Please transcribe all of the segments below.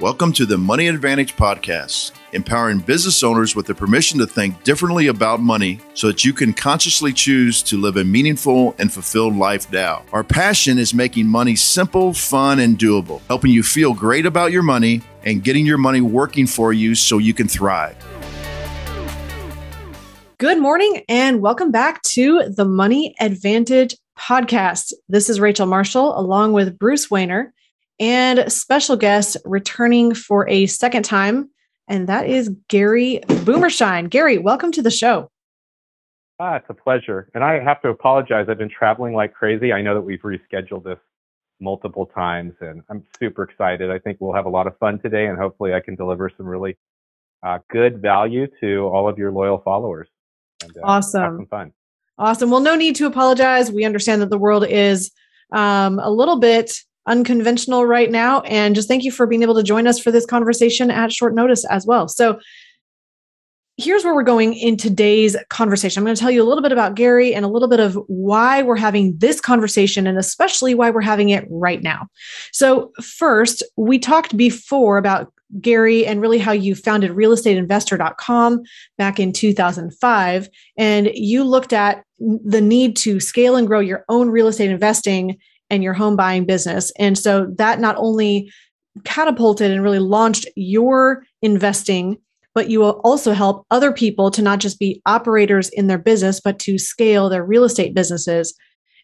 Welcome to the Money Advantage Podcast, empowering business owners with the permission to think differently about money so that you can consciously choose to live a meaningful and fulfilled life now. Our passion is making money simple, fun, and doable, helping you feel great about your money and getting your money working for you so you can thrive. Good morning and welcome back to the Money Advantage Podcast. This is Rachel Marshall along with Bruce Wehner and special guest returning for a second time, and that is Gary Boomershine. Gary, welcome to the show. Ah, it's a pleasure. And I have to apologize. I've been traveling like crazy. I know that we've rescheduled this multiple times, and I'm super excited. I think we'll have a lot of fun today, and hopefully, I can deliver some really uh, good value to all of your loyal followers. And, uh, awesome. some fun. Awesome. Well, no need to apologize. We understand that the world is um, a little bit unconventional right now. And just thank you for being able to join us for this conversation at short notice as well. So, here's where we're going in today's conversation. I'm going to tell you a little bit about Gary and a little bit of why we're having this conversation and especially why we're having it right now. So, first, we talked before about Gary and really how you founded realestateinvestor.com back in 2005 and you looked at the need to scale and grow your own real estate investing and your home buying business. And so that not only catapulted and really launched your investing, but you will also help other people to not just be operators in their business, but to scale their real estate businesses.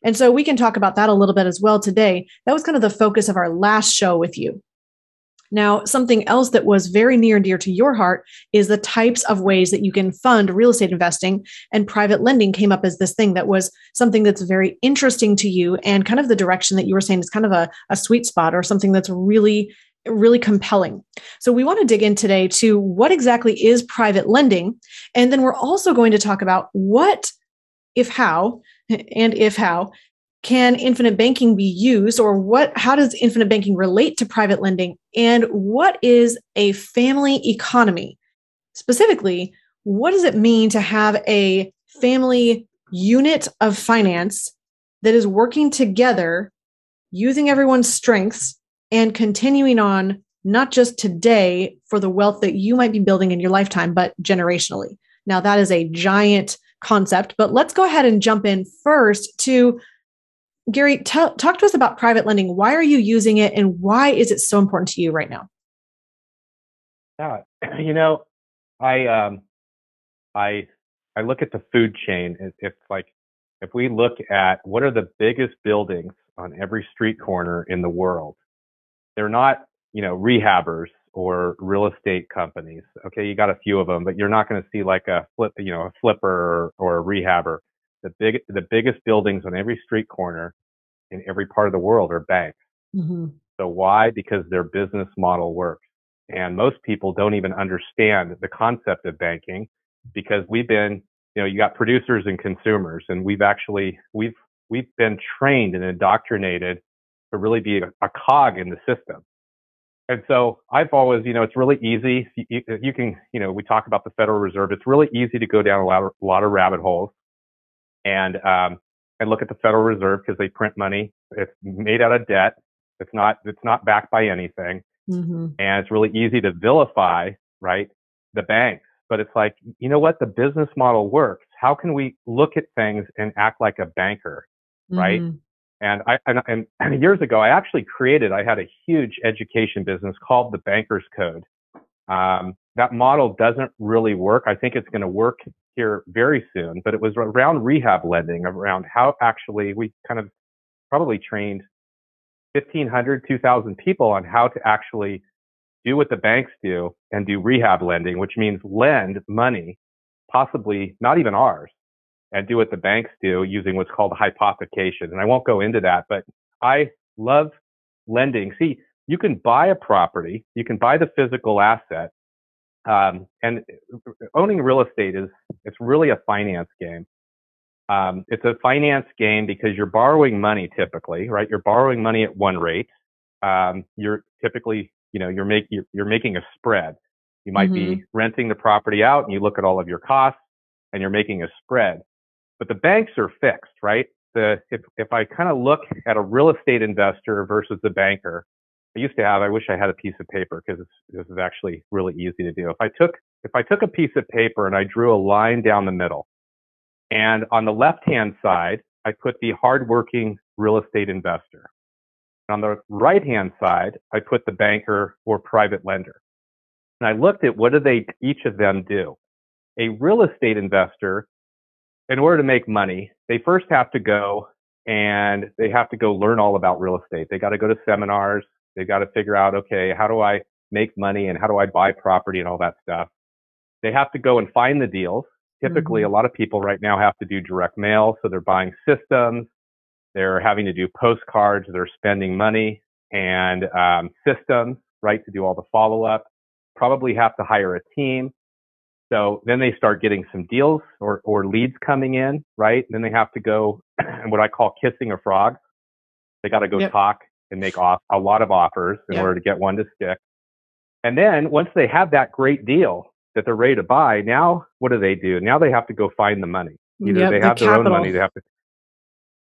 And so we can talk about that a little bit as well today. That was kind of the focus of our last show with you. Now, something else that was very near and dear to your heart is the types of ways that you can fund real estate investing. And private lending came up as this thing that was something that's very interesting to you and kind of the direction that you were saying is kind of a, a sweet spot or something that's really really compelling. So we want to dig in today to what exactly is private lending and then we're also going to talk about what if how and if how can infinite banking be used or what how does infinite banking relate to private lending and what is a family economy? Specifically what does it mean to have a family unit of finance that is working together using everyone's strengths and continuing on not just today for the wealth that you might be building in your lifetime but generationally? Now that is a giant concept but let's go ahead and jump in first to Gary, talk to us about private lending. Why are you using it and why is it so important to you right now? Yeah, you know, I um, I I look at the food chain. If like if we look at what are the biggest buildings on every street corner in the world, they're not you know rehabbers or real estate companies. Okay, you got a few of them, but you're not going to see like a flip, you know, a flipper or, or a rehabber the big the biggest buildings on every street corner in every part of the world are banks. Mm-hmm. So why? Because their business model works. And most people don't even understand the concept of banking because we've been, you know, you got producers and consumers and we've actually, we've, we've been trained and indoctrinated to really be a, a cog in the system. And so I've always, you know, it's really easy. You, you, can, you know, we talk about the Federal Reserve. It's really easy to go down a lot, a lot of rabbit holes and um, and look at the Federal Reserve because they print money. It's made out of debt. It's not it's not backed by anything, mm-hmm. and it's really easy to vilify right the banks. But it's like you know what the business model works. How can we look at things and act like a banker, right? Mm-hmm. And I and, and years ago, I actually created. I had a huge education business called the Bankers Code. Um, that model doesn't really work. I think it's going to work here very soon, but it was around rehab lending, around how actually we kind of probably trained 1,500, 2,000 people on how to actually do what the banks do and do rehab lending, which means lend money, possibly not even ours, and do what the banks do using what's called hypothecation. And I won't go into that, but I love lending. See, you can buy a property, you can buy the physical asset, um, and owning real estate is it's really a finance game. Um, it's a finance game because you're borrowing money typically, right? You're borrowing money at one rate. Um, you're typically, you know, you're making you're, you're, making a spread. You might mm-hmm. be renting the property out, and you look at all of your costs, and you're making a spread. But the banks are fixed, right? The if if I kind of look at a real estate investor versus the banker, I used to have. I wish I had a piece of paper because this is actually really easy to do. If I took if I took a piece of paper and I drew a line down the middle, and on the left hand side I put the hardworking real estate investor. On the right hand side, I put the banker or private lender. And I looked at what do they each of them do. A real estate investor, in order to make money, they first have to go and they have to go learn all about real estate. They got to go to seminars. They got to figure out, okay, how do I make money and how do I buy property and all that stuff. They have to go and find the deals. Typically, mm-hmm. a lot of people right now have to do direct mail. So they're buying systems. They're having to do postcards. They're spending money and um, systems, right, to do all the follow up. Probably have to hire a team. So then they start getting some deals or, or leads coming in, right? And then they have to go and what I call kissing a frog. They got to go yep. talk and make off a lot of offers in yep. order to get one to stick. And then once they have that great deal that they're ready to buy, now what do they do? Now they have to go find the money. Either yep, they have the their capital. own money, they have to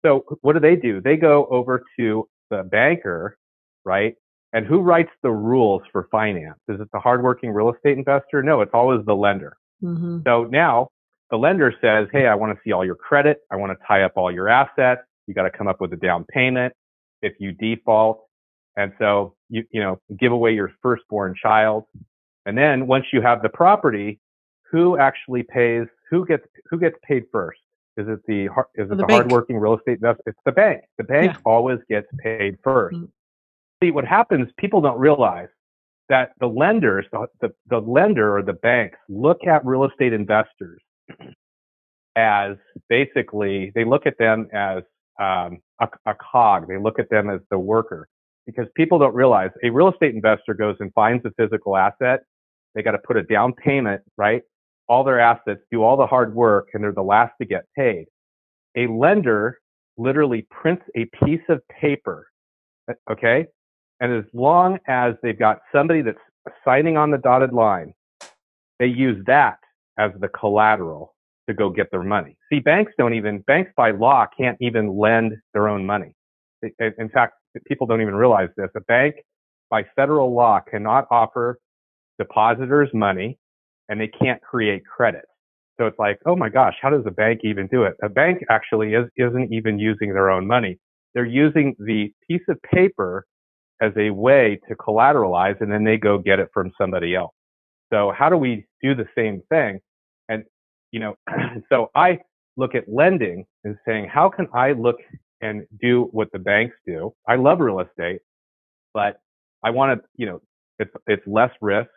so what do they do? They go over to the banker, right? And who writes the rules for finance? Is it the hardworking real estate investor? No, it's always the lender. Mm-hmm. So now the lender says, Hey, I want to see all your credit. I want to tie up all your assets. You got to come up with a down payment if you default. And so you, you know, give away your firstborn child. And then once you have the property, who actually pays, who gets, who gets paid first? Is it the is it the, the hardworking real estate investor? It's the bank. The bank yeah. always gets paid 1st mm-hmm. See what happens? People don't realize that the lenders, the, the, the lender or the banks look at real estate investors as basically they look at them as um, a, a cog. They look at them as the worker because people don't realize a real estate investor goes and finds a physical asset. They got to put a down payment, right? all their assets, do all the hard work, and they're the last to get paid. A lender literally prints a piece of paper, okay? And as long as they've got somebody that's signing on the dotted line, they use that as the collateral to go get their money. See, banks don't even, banks by law can't even lend their own money. In fact, people don't even realize this. A bank by federal law cannot offer depositors money and they can't create credit. So it's like, oh my gosh, how does a bank even do it? A bank actually is, isn't even using their own money. They're using the piece of paper as a way to collateralize and then they go get it from somebody else. So how do we do the same thing? And, you know, so I look at lending and saying, how can I look and do what the banks do? I love real estate, but I want to, you know, it's, it's less risk,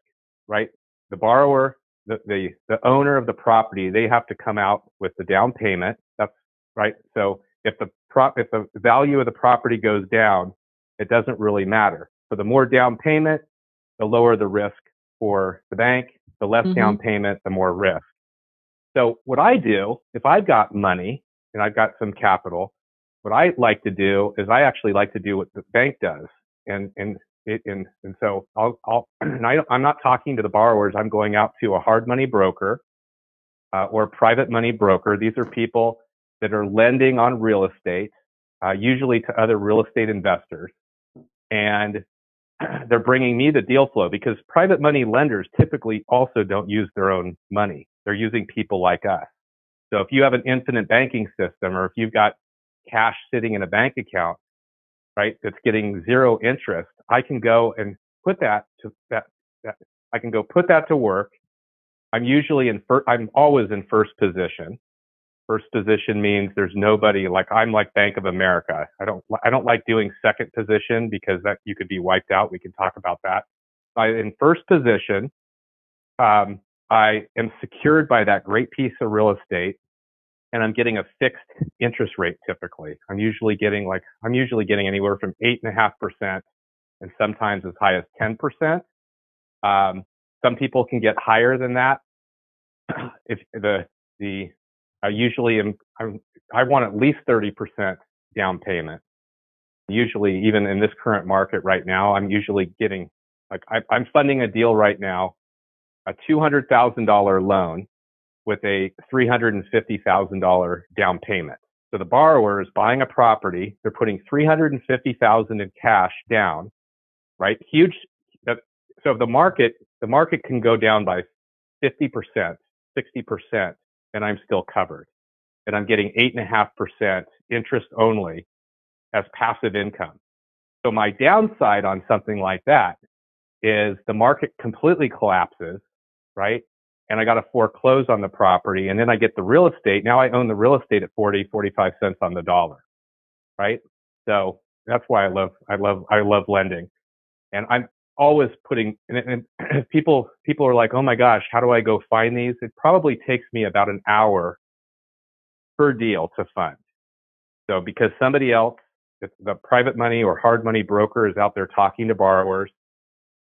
right? The borrower the, the, the owner of the property, they have to come out with the down payment. That's right. So if the prop, if the value of the property goes down, it doesn't really matter. So the more down payment, the lower the risk for the bank. The less mm-hmm. down payment, the more risk. So what I do, if I've got money and I've got some capital, what I like to do is I actually like to do what the bank does. And, and it, and, and so I'll, I'll and I, am not talking to the borrowers. I'm going out to a hard money broker uh, or private money broker. These are people that are lending on real estate, uh, usually to other real estate investors. And they're bringing me the deal flow because private money lenders typically also don't use their own money. They're using people like us. So if you have an infinite banking system or if you've got cash sitting in a bank account, right, that's getting zero interest, I can go and put that to that, that I can go put that to work. I'm usually in first, I'm always in first position. First position means there's nobody like I'm like Bank of America. I don't I don't like doing second position because that you could be wiped out. We can talk about that. I in first position. Um, I am secured by that great piece of real estate and I'm getting a fixed interest rate typically. I'm usually getting like, I'm usually getting anywhere from eight and a half percent and sometimes as high as 10%. Um, some people can get higher than that. if the, the, I usually am, I'm, I want at least 30% down payment. Usually, even in this current market right now, I'm usually getting like I, I'm funding a deal right now, a $200,000 loan with a $350,000 down payment. So the borrower is buying a property, they're putting 350,000 in cash down, right? Huge. Uh, so the market, the market can go down by 50%, 60%, and I'm still covered. And I'm getting eight and a half percent interest only as passive income. So my downside on something like that is the market completely collapses, right? And I got to foreclose on the property and then I get the real estate. Now I own the real estate at 40, 45 cents on the dollar, right? So that's why I love, I love, I love lending. And I'm always putting, and, and people, people are like, oh my gosh, how do I go find these? It probably takes me about an hour per deal to fund. So because somebody else, the private money or hard money broker is out there talking to borrowers,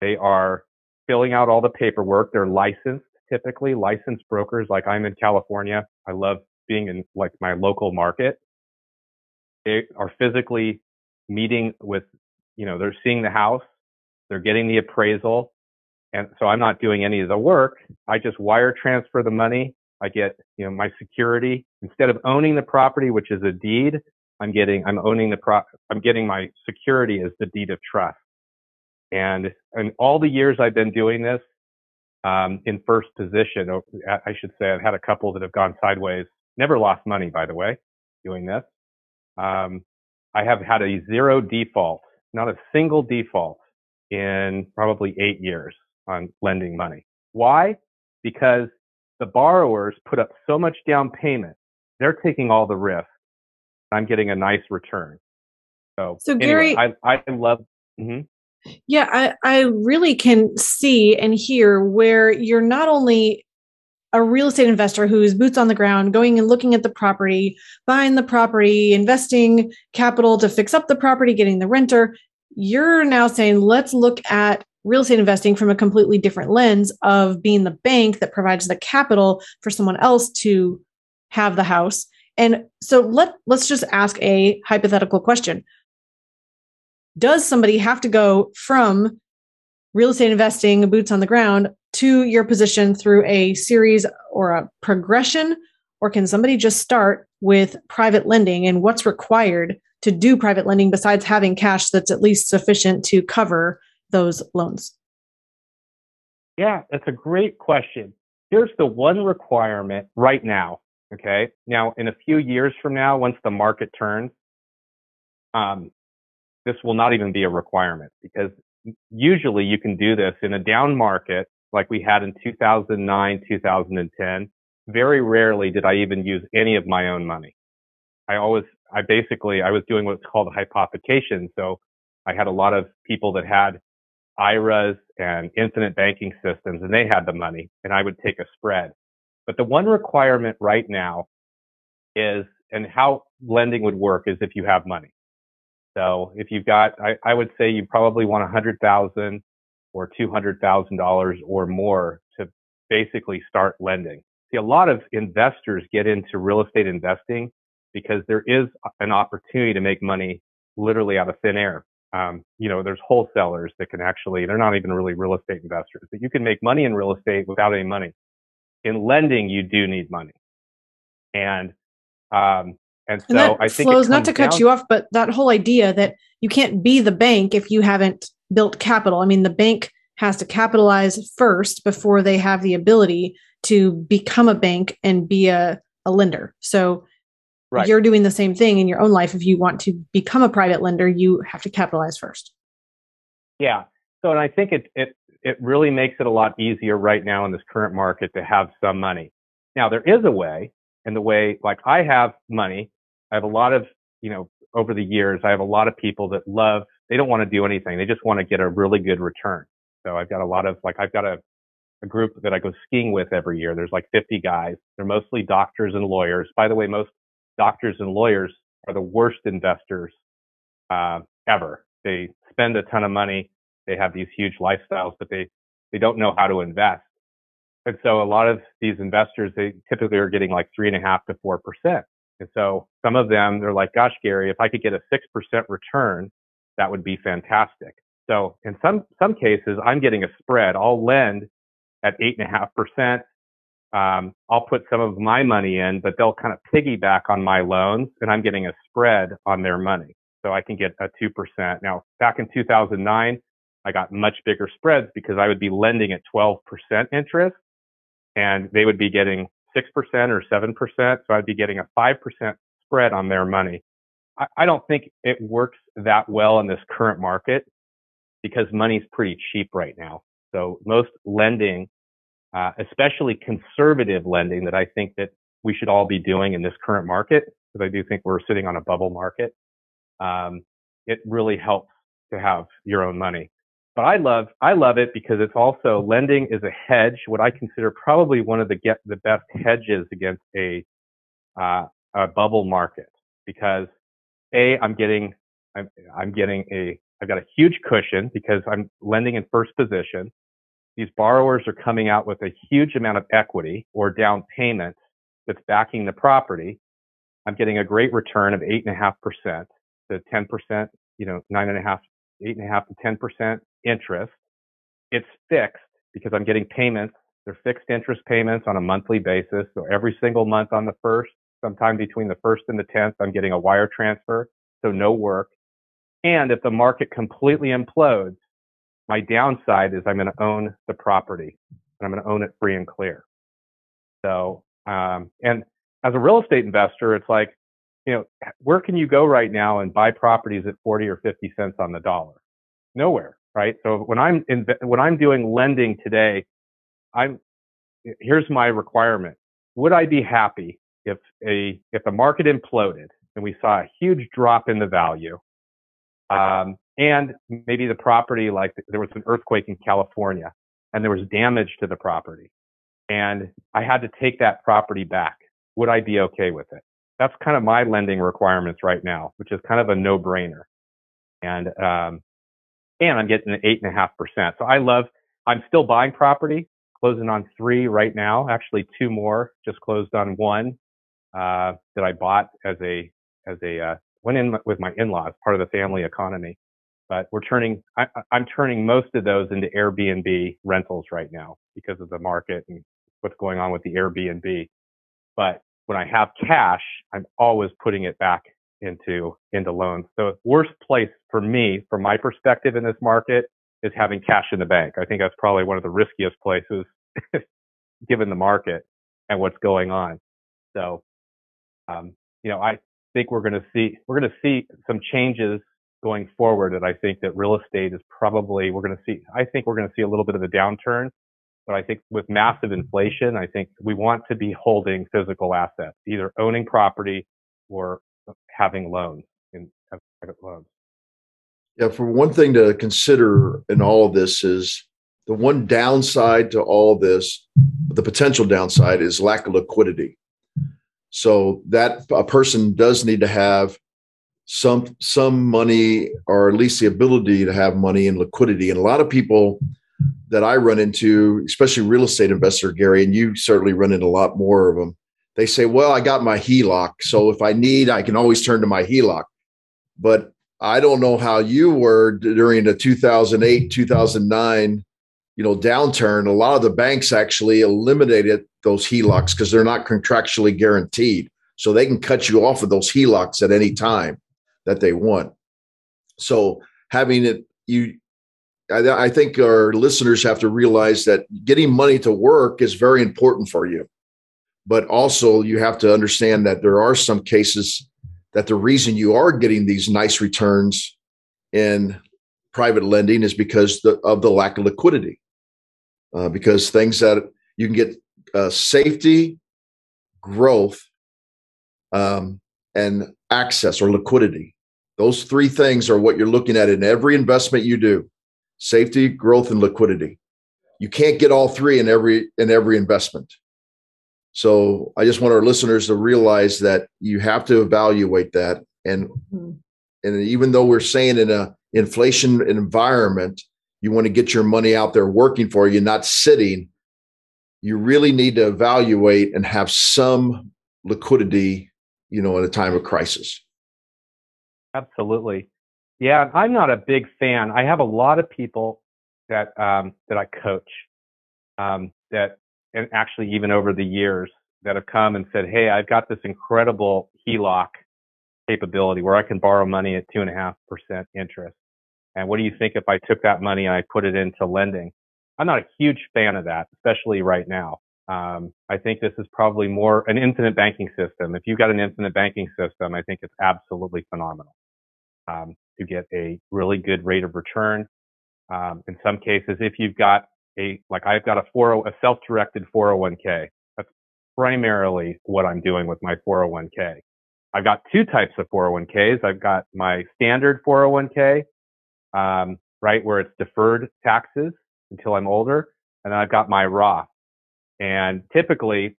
they are filling out all the paperwork. They're licensed, typically licensed brokers. Like I'm in California. I love being in like my local market. They are physically meeting with, you know, they're seeing the house. They're getting the appraisal. And so I'm not doing any of the work. I just wire transfer the money. I get, you know, my security instead of owning the property, which is a deed. I'm getting, I'm owning the pro, I'm getting my security as the deed of trust. And, and all the years I've been doing this, um, in first position, I should say I've had a couple that have gone sideways, never lost money, by the way, doing this. Um, I have had a zero default, not a single default in probably eight years on lending money. Why? Because the borrowers put up so much down payment. They're taking all the risk. I'm getting a nice return. So, so Gary, I, I love. Mm-hmm. Yeah, I, I really can see and hear where you're not only a real estate investor who's boots on the ground, going and looking at the property, buying the property, investing capital to fix up the property, getting the renter. You're now saying, let's look at real estate investing from a completely different lens of being the bank that provides the capital for someone else to have the house. And so let let's just ask a hypothetical question does somebody have to go from real estate investing, boots on the ground, to your position through a series or a progression? Or can somebody just start with private lending and what's required to do private lending besides having cash that's at least sufficient to cover those loans? Yeah, that's a great question. Here's the one requirement right now. Okay. Now, in a few years from now, once the market turns, um, this will not even be a requirement because usually you can do this in a down market like we had in 2009, 2010. Very rarely did I even use any of my own money. I always, I basically, I was doing what's called a hypothecation. So I had a lot of people that had IRAs and infinite banking systems and they had the money and I would take a spread. But the one requirement right now is, and how lending would work is if you have money. So if you've got, I, I would say you probably want a hundred thousand or two hundred thousand dollars or more to basically start lending. See, a lot of investors get into real estate investing because there is an opportunity to make money literally out of thin air. Um, you know, there's wholesalers that can actually, they're not even really real estate investors, but you can make money in real estate without any money. In lending, you do need money. And um, and so and that I think flows not to cut you off, but that whole idea that you can't be the bank if you haven't built capital. I mean, the bank has to capitalize first before they have the ability to become a bank and be a, a lender. So right. you're doing the same thing in your own life. If you want to become a private lender, you have to capitalize first. Yeah. So, and I think it, it, it really makes it a lot easier right now in this current market to have some money. Now, there is a way, and the way, like I have money I have a lot of, you know, over the years, I have a lot of people that love, they don't want to do anything. They just want to get a really good return. So I've got a lot of, like, I've got a, a group that I go skiing with every year. There's like 50 guys. They're mostly doctors and lawyers. By the way, most doctors and lawyers are the worst investors uh, ever. They spend a ton of money. They have these huge lifestyles, but they, they don't know how to invest. And so a lot of these investors, they typically are getting like three and a half to four percent. And so some of them, they're like, gosh, Gary, if I could get a 6% return, that would be fantastic. So in some, some cases, I'm getting a spread. I'll lend at eight and a half percent. Um, I'll put some of my money in, but they'll kind of piggyback on my loans and I'm getting a spread on their money. So I can get a 2%. Now, back in 2009, I got much bigger spreads because I would be lending at 12% interest and they would be getting 6% or 7%. So I'd be getting a 5% spread on their money. I, I don't think it works that well in this current market because money's pretty cheap right now. So most lending, uh, especially conservative lending that I think that we should all be doing in this current market, because I do think we're sitting on a bubble market. Um, it really helps to have your own money. But I love, I love it because it's also lending is a hedge, what I consider probably one of the get the best hedges against a, uh, a bubble market because a, I'm getting, I'm, I'm getting a, I've got a huge cushion because I'm lending in first position. These borrowers are coming out with a huge amount of equity or down payment that's backing the property. I'm getting a great return of eight and a half percent to 10%, you know, nine and a half, eight and a half to 10% interest. It's fixed because I'm getting payments. They're fixed interest payments on a monthly basis. So every single month on the first, sometime between the first and the 10th, I'm getting a wire transfer. So no work. And if the market completely implodes, my downside is I'm going to own the property and I'm going to own it free and clear. So, um, and as a real estate investor, it's like, you know, where can you go right now and buy properties at 40 or 50 cents on the dollar? Nowhere, right? So when I'm in, when I'm doing lending today, I'm, here's my requirement. Would I be happy if a, if the market imploded and we saw a huge drop in the value, um, and maybe the property, like there was an earthquake in California and there was damage to the property and I had to take that property back. Would I be okay with it? That's kind of my lending requirements right now, which is kind of a no brainer. And, um, and I'm getting an eight and a half percent. So I love, I'm still buying property, closing on three right now, actually two more, just closed on one, uh, that I bought as a, as a, uh, went in with my in-laws, part of the family economy. But we're turning, I, I'm turning most of those into Airbnb rentals right now because of the market and what's going on with the Airbnb. But when I have cash, I'm always putting it back into, into loans. So worst place for me, from my perspective in this market is having cash in the bank. I think that's probably one of the riskiest places given the market and what's going on. So, um, you know, I think we're to see, we're going to see some changes going forward. And I think that real estate is probably, we're going to see, I think we're going to see a little bit of a downturn. But I think with massive inflation, I think we want to be holding physical assets, either owning property or having loans in private loans. Yeah, for one thing to consider in all of this is the one downside to all this, the potential downside is lack of liquidity. So that a person does need to have some some money or at least the ability to have money and liquidity. And a lot of people that I run into, especially real estate investor Gary, and you certainly run into a lot more of them. They say, "Well, I got my HELOC, so if I need, I can always turn to my HELOC." But I don't know how you were during the 2008, 2009, you know, downturn. A lot of the banks actually eliminated those HELOCs because they're not contractually guaranteed. So they can cut you off of those HELOCs at any time that they want. So having it, you, I, I think our listeners have to realize that getting money to work is very important for you. But also, you have to understand that there are some cases that the reason you are getting these nice returns in private lending is because the, of the lack of liquidity. Uh, because things that you can get uh, safety, growth, um, and access or liquidity. Those three things are what you're looking at in every investment you do safety, growth, and liquidity. You can't get all three in every in every investment. So I just want our listeners to realize that you have to evaluate that. And mm-hmm. and even though we're saying in a inflation environment, you want to get your money out there working for you, not sitting. You really need to evaluate and have some liquidity, you know, at a time of crisis. Absolutely. Yeah, I'm not a big fan. I have a lot of people that um, that I coach um, that, and actually even over the years that have come and said, "Hey, I've got this incredible HELOC capability where I can borrow money at two and a half percent interest." And what do you think if I took that money and I put it into lending? I'm not a huge fan of that, especially right now. Um, I think this is probably more an infinite banking system. If you've got an infinite banking system, I think it's absolutely phenomenal um, to get a really good rate of return. Um, in some cases, if you've got a like I've got a 40, a self-directed 401k. That's primarily what I'm doing with my 401k. I've got two types of 401ks. I've got my standard 401k, um, right, where it's deferred taxes until I'm older, and then I've got my Roth. And typically,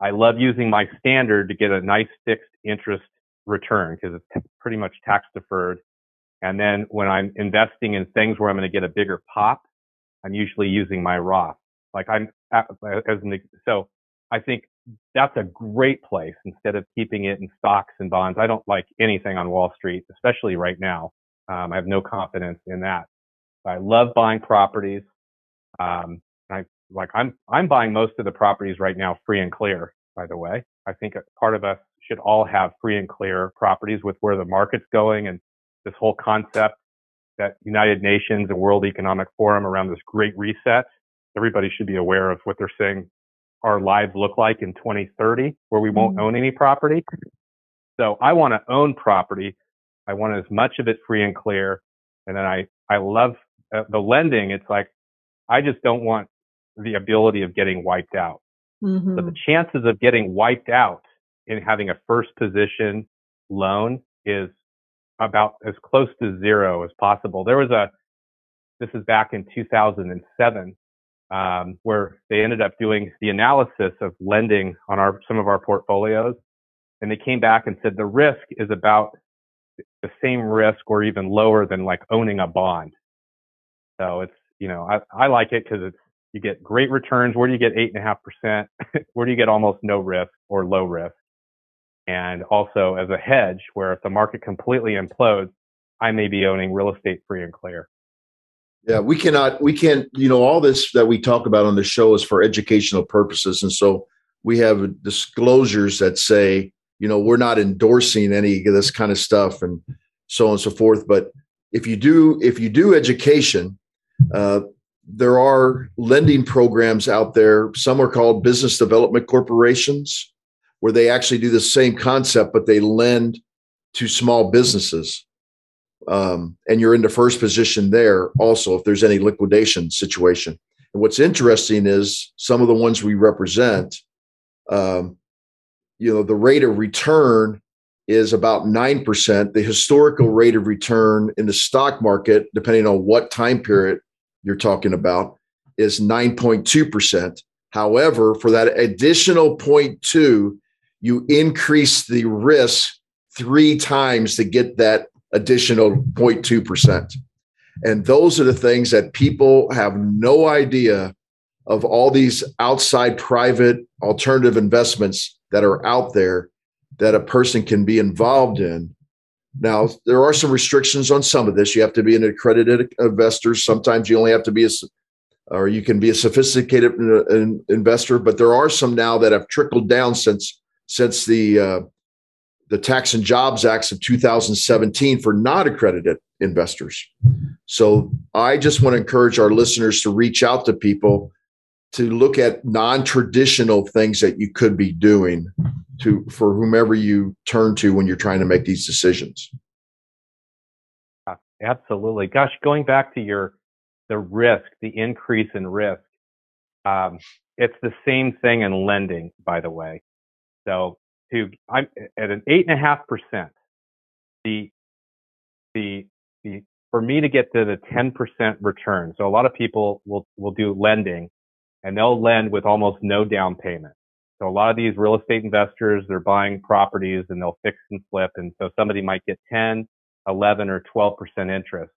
I love using my standard to get a nice fixed interest return because it's pretty much tax deferred. And then when I'm investing in things where I'm going to get a bigger pop, I'm usually using my Roth. Like I'm as an so I think that's a great place instead of keeping it in stocks and bonds. I don't like anything on Wall Street, especially right now. Um, I have no confidence in that. I love buying properties. Um, I like I'm I'm buying most of the properties right now free and clear. By the way, I think part of us should all have free and clear properties with where the market's going and this whole concept that United Nations and World Economic Forum around this great reset. Everybody should be aware of what they're saying our lives look like in 2030 where we won't mm-hmm. own any property. So I want to own property. I want as much of it free and clear. And then I, I love uh, the lending. It's like, I just don't want the ability of getting wiped out. Mm-hmm. the chances of getting wiped out in having a first position loan is about as close to zero as possible. There was a, this is back in 2007, um, where they ended up doing the analysis of lending on our, some of our portfolios. And they came back and said the risk is about the same risk or even lower than like owning a bond. So it's, you know, I, I like it because it's, you get great returns. Where do you get eight and a half percent? Where do you get almost no risk or low risk? And also as a hedge where if the market completely implodes, I may be owning real estate free and clear. Yeah, we cannot, we can't, you know, all this that we talk about on the show is for educational purposes. And so we have disclosures that say, you know, we're not endorsing any of this kind of stuff and so on and so forth. But if you do, if you do education, uh, there are lending programs out there. Some are called business development corporations where they actually do the same concept, but they lend to small businesses. Um, and you're in the first position there also if there's any liquidation situation. And what's interesting is some of the ones we represent, um, you know, the rate of return is about 9%. The historical rate of return in the stock market, depending on what time period you're talking about, is 9.2%. However, for that additional 0.2, you increase the risk three times to get that additional 0.2%. And those are the things that people have no idea of all these outside private alternative investments that are out there that a person can be involved in. Now, there are some restrictions on some of this. You have to be an accredited investor. Sometimes you only have to be a, or you can be a sophisticated uh, investor, but there are some now that have trickled down since since the uh, the Tax and Jobs Acts of 2017 for not accredited investors. So I just want to encourage our listeners to reach out to people to look at non-traditional things that you could be doing to for whomever you turn to when you're trying to make these decisions. Absolutely. Gosh, going back to your the risk, the increase in risk. Um, it's the same thing in lending, by the way. So to I'm at an eight and a half percent. The the the for me to get to the ten percent return. So a lot of people will will do lending, and they'll lend with almost no down payment. So a lot of these real estate investors, they're buying properties and they'll fix and flip. And so somebody might get 10, 11 or 12% interest,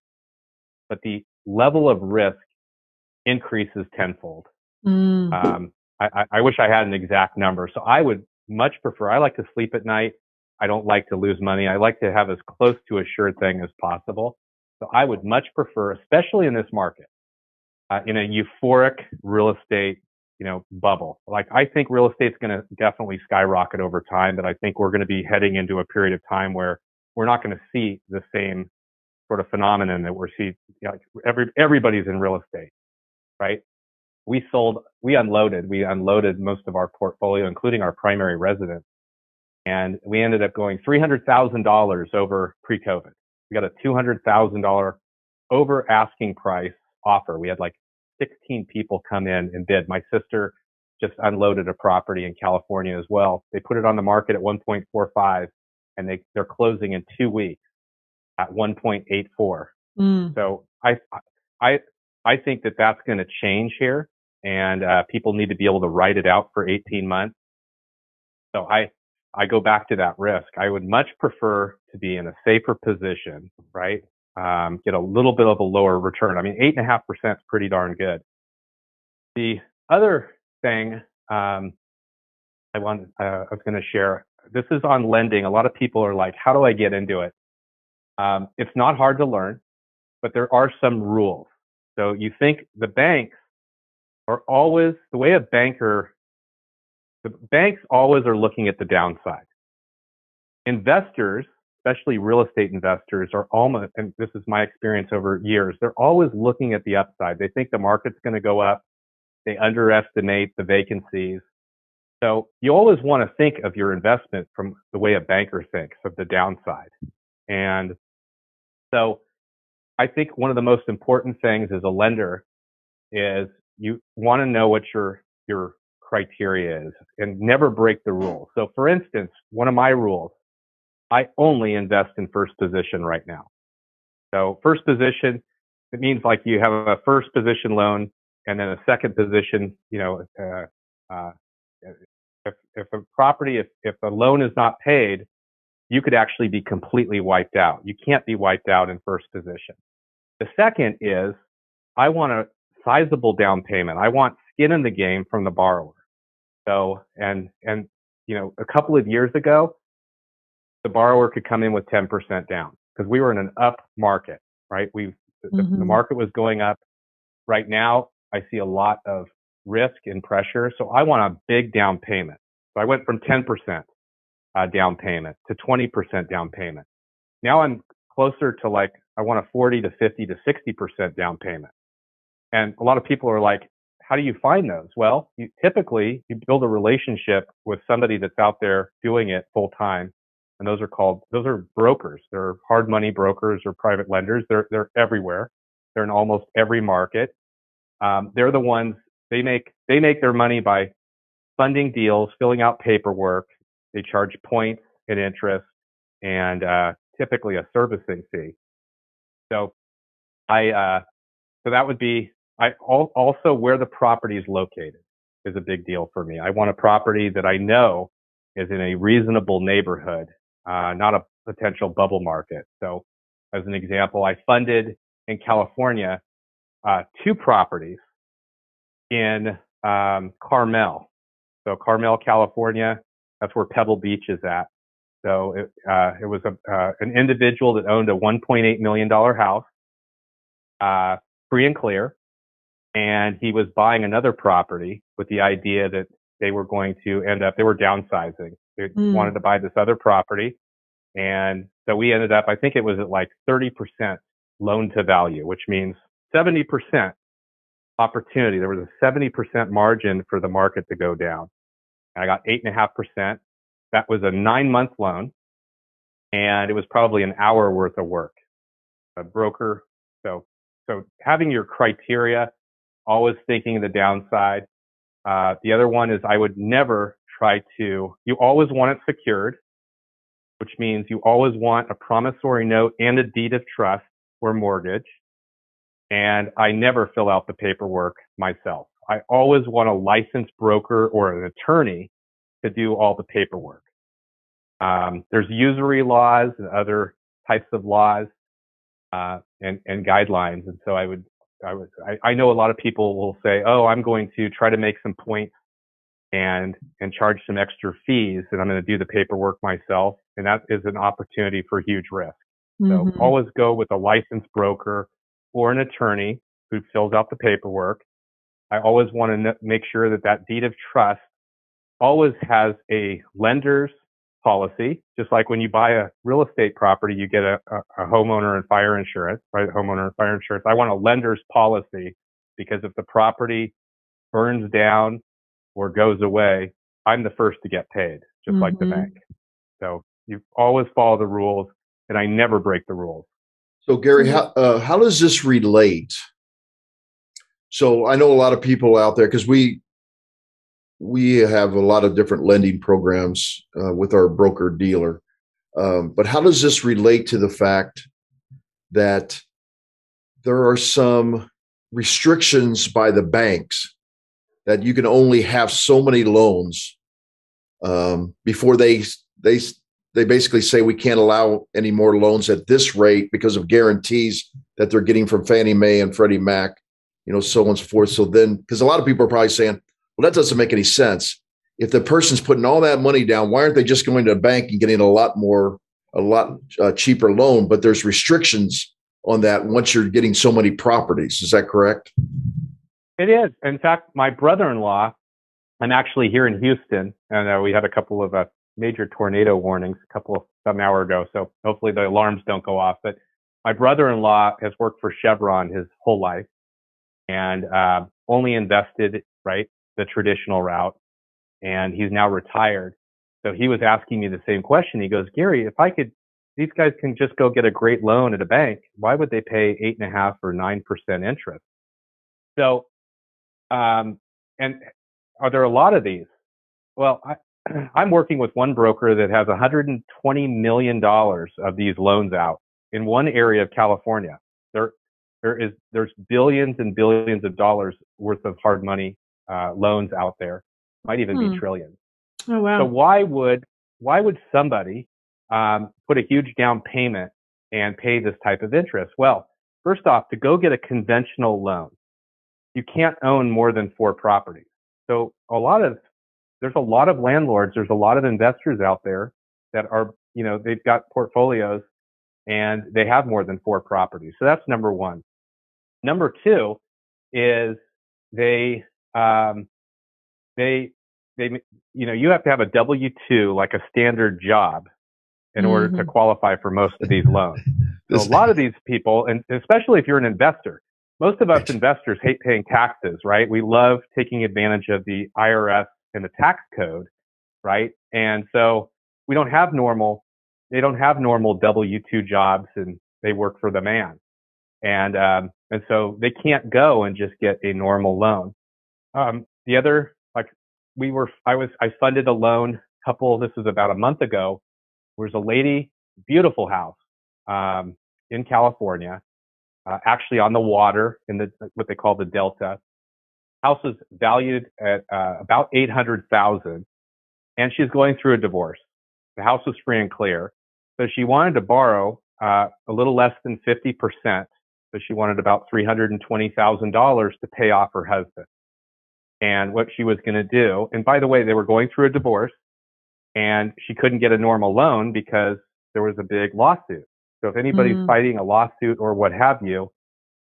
but the level of risk increases tenfold. Mm. Um, I, I, wish I had an exact number. So I would much prefer, I like to sleep at night. I don't like to lose money. I like to have as close to a sure thing as possible. So I would much prefer, especially in this market, uh, in a euphoric real estate, you know, bubble. Like I think real estate's going to definitely skyrocket over time, but I think we're going to be heading into a period of time where we're not going to see the same sort of phenomenon that we're seeing. You know, every everybody's in real estate, right? We sold, we unloaded, we unloaded most of our portfolio, including our primary residence, and we ended up going three hundred thousand dollars over pre-COVID. We got a two hundred thousand dollar over asking price offer. We had like 16 people come in and bid. My sister just unloaded a property in California as well. They put it on the market at 1.45 and they, they're closing in two weeks at 1.84. Mm. So I, I, I think that that's going to change here and uh, people need to be able to write it out for 18 months. So I, I go back to that risk. I would much prefer to be in a safer position, right? Um, get a little bit of a lower return. I mean, eight and a half percent is pretty darn good. The other thing um, I want uh, I was going to share. This is on lending. A lot of people are like, "How do I get into it?" Um, it's not hard to learn, but there are some rules. So you think the banks are always the way a banker, the banks always are looking at the downside. Investors, especially real estate investors, are almost, and this is my experience over years, they're always looking at the upside. They think the market's going to go up. They underestimate the vacancies. So you always want to think of your investment from the way a banker thinks of the downside. And so I think one of the most important things as a lender is you want to know what your, your criteria is and never break the rules. So for instance, one of my rules, I only invest in first position right now. So first position, it means like you have a first position loan and then a second position, you know, uh, uh, if, if a property, if, if a loan is not paid, you could actually be completely wiped out. You can't be wiped out in first position. The second is I want a sizable down payment. I want skin in the game from the borrower. So, and, and, you know, a couple of years ago, the borrower could come in with 10% down because we were in an up market, right? We, the, mm-hmm. the market was going up. Right now, I see a lot of risk and pressure. So I want a big down payment. So I went from 10% uh, down payment to 20% down payment. Now I'm closer to like, I want a 40 to 50 to 60% down payment. And a lot of people are like, how do you find those? Well, you, typically you build a relationship with somebody that's out there doing it full time. And those are called, those are brokers. They're hard money brokers or private lenders. They're, they're everywhere. They're in almost every market. Um, they're the ones they make they make their money by funding deals, filling out paperwork. They charge points and interest, and uh, typically a servicing fee. So, I uh, so that would be I also where the property is located is a big deal for me. I want a property that I know is in a reasonable neighborhood, uh, not a potential bubble market. So, as an example, I funded in California uh, two properties in um, Carmel. So Carmel, California, that's where Pebble Beach is at. So it, uh, it was a, uh, an individual that owned a $1.8 million house, uh, free and clear. And he was buying another property with the idea that they were going to end up, they were downsizing. They mm. wanted to buy this other property. And so we ended up, I think it was at like 30% loan to value, which means 70% opportunity. There was a 70% margin for the market to go down. And I got 8.5%. That was a nine month loan and it was probably an hour worth of work. A broker. So, so having your criteria, always thinking the downside. Uh, the other one is I would never try to, you always want it secured, which means you always want a promissory note and a deed of trust or mortgage and I never fill out the paperwork myself. I always want a licensed broker or an attorney to do all the paperwork. Um, there's usury laws and other types of laws uh, and, and guidelines, and so I would I I know a lot of people will say, "Oh, I'm going to try to make some points and and charge some extra fees, and I'm going to do the paperwork myself," and that is an opportunity for huge risk. Mm-hmm. So always go with a licensed broker or an attorney who fills out the paperwork. I always want to make sure that that deed of trust always has a lender's policy, just like when you buy a real estate property, you get a, a, a homeowner and fire insurance, right? Homeowner and fire insurance. I want a lender's policy because if the property burns down or goes away, I'm the first to get paid, just mm-hmm. like the mm-hmm. bank. So you always follow the rules, and I never break the rules. So Gary, how uh, how does this relate? So I know a lot of people out there because we we have a lot of different lending programs uh, with our broker dealer. Um, but how does this relate to the fact that there are some restrictions by the banks that you can only have so many loans um, before they they they basically say we can't allow any more loans at this rate because of guarantees that they're getting from Fannie Mae and Freddie Mac, you know, so on and so forth. So then, because a lot of people are probably saying, well, that doesn't make any sense. If the person's putting all that money down, why aren't they just going to a bank and getting a lot more, a lot uh, cheaper loan? But there's restrictions on that once you're getting so many properties. Is that correct? It is. In fact, my brother-in-law, I'm actually here in Houston, and uh, we had a couple of uh, major tornado warnings a couple of some hour ago. So hopefully the alarms don't go off. But my brother-in-law has worked for Chevron his whole life, and uh, only invested right the traditional route, and he's now retired. So he was asking me the same question. He goes, Gary, if I could, these guys can just go get a great loan at a bank. Why would they pay eight and a half or nine percent interest? So, um, and are there a lot of these? Well, I, I'm working with one broker that has 120 million dollars of these loans out in one area of California. There, there is there's billions and billions of dollars worth of hard money uh, loans out there, might even hmm. be trillions. Oh wow! So why would why would somebody um, put a huge down payment and pay this type of interest? Well, first off, to go get a conventional loan, you can't own more than four properties. So a lot of there's a lot of landlords, there's a lot of investors out there that are, you know, they've got portfolios and they have more than four properties. So that's number one. Number two is they um, they they you know you have to have a W two like a standard job in mm-hmm. order to mm-hmm. qualify for most of these loans. So a lot of these people, and especially if you're an investor, most of us investors hate paying taxes, right? We love taking advantage of the IRS and the tax code, right? And so we don't have normal, they don't have normal W two jobs, and they work for the man, and um, and so they can't go and just get a normal loan. Um, the other, like we were, I was, I funded a loan couple, this was about a month ago. There was a lady, beautiful house, um, in California, uh, actually on the water in the, what they call the Delta. House was valued at, uh, about 800,000 and she's going through a divorce. The house was free and clear. So she wanted to borrow, uh, a little less than 50%. So she wanted about $320,000 to pay off her husband and what she was going to do. And by the way, they were going through a divorce and she couldn't get a normal loan because there was a big lawsuit. So if anybody's mm-hmm. fighting a lawsuit or what have you,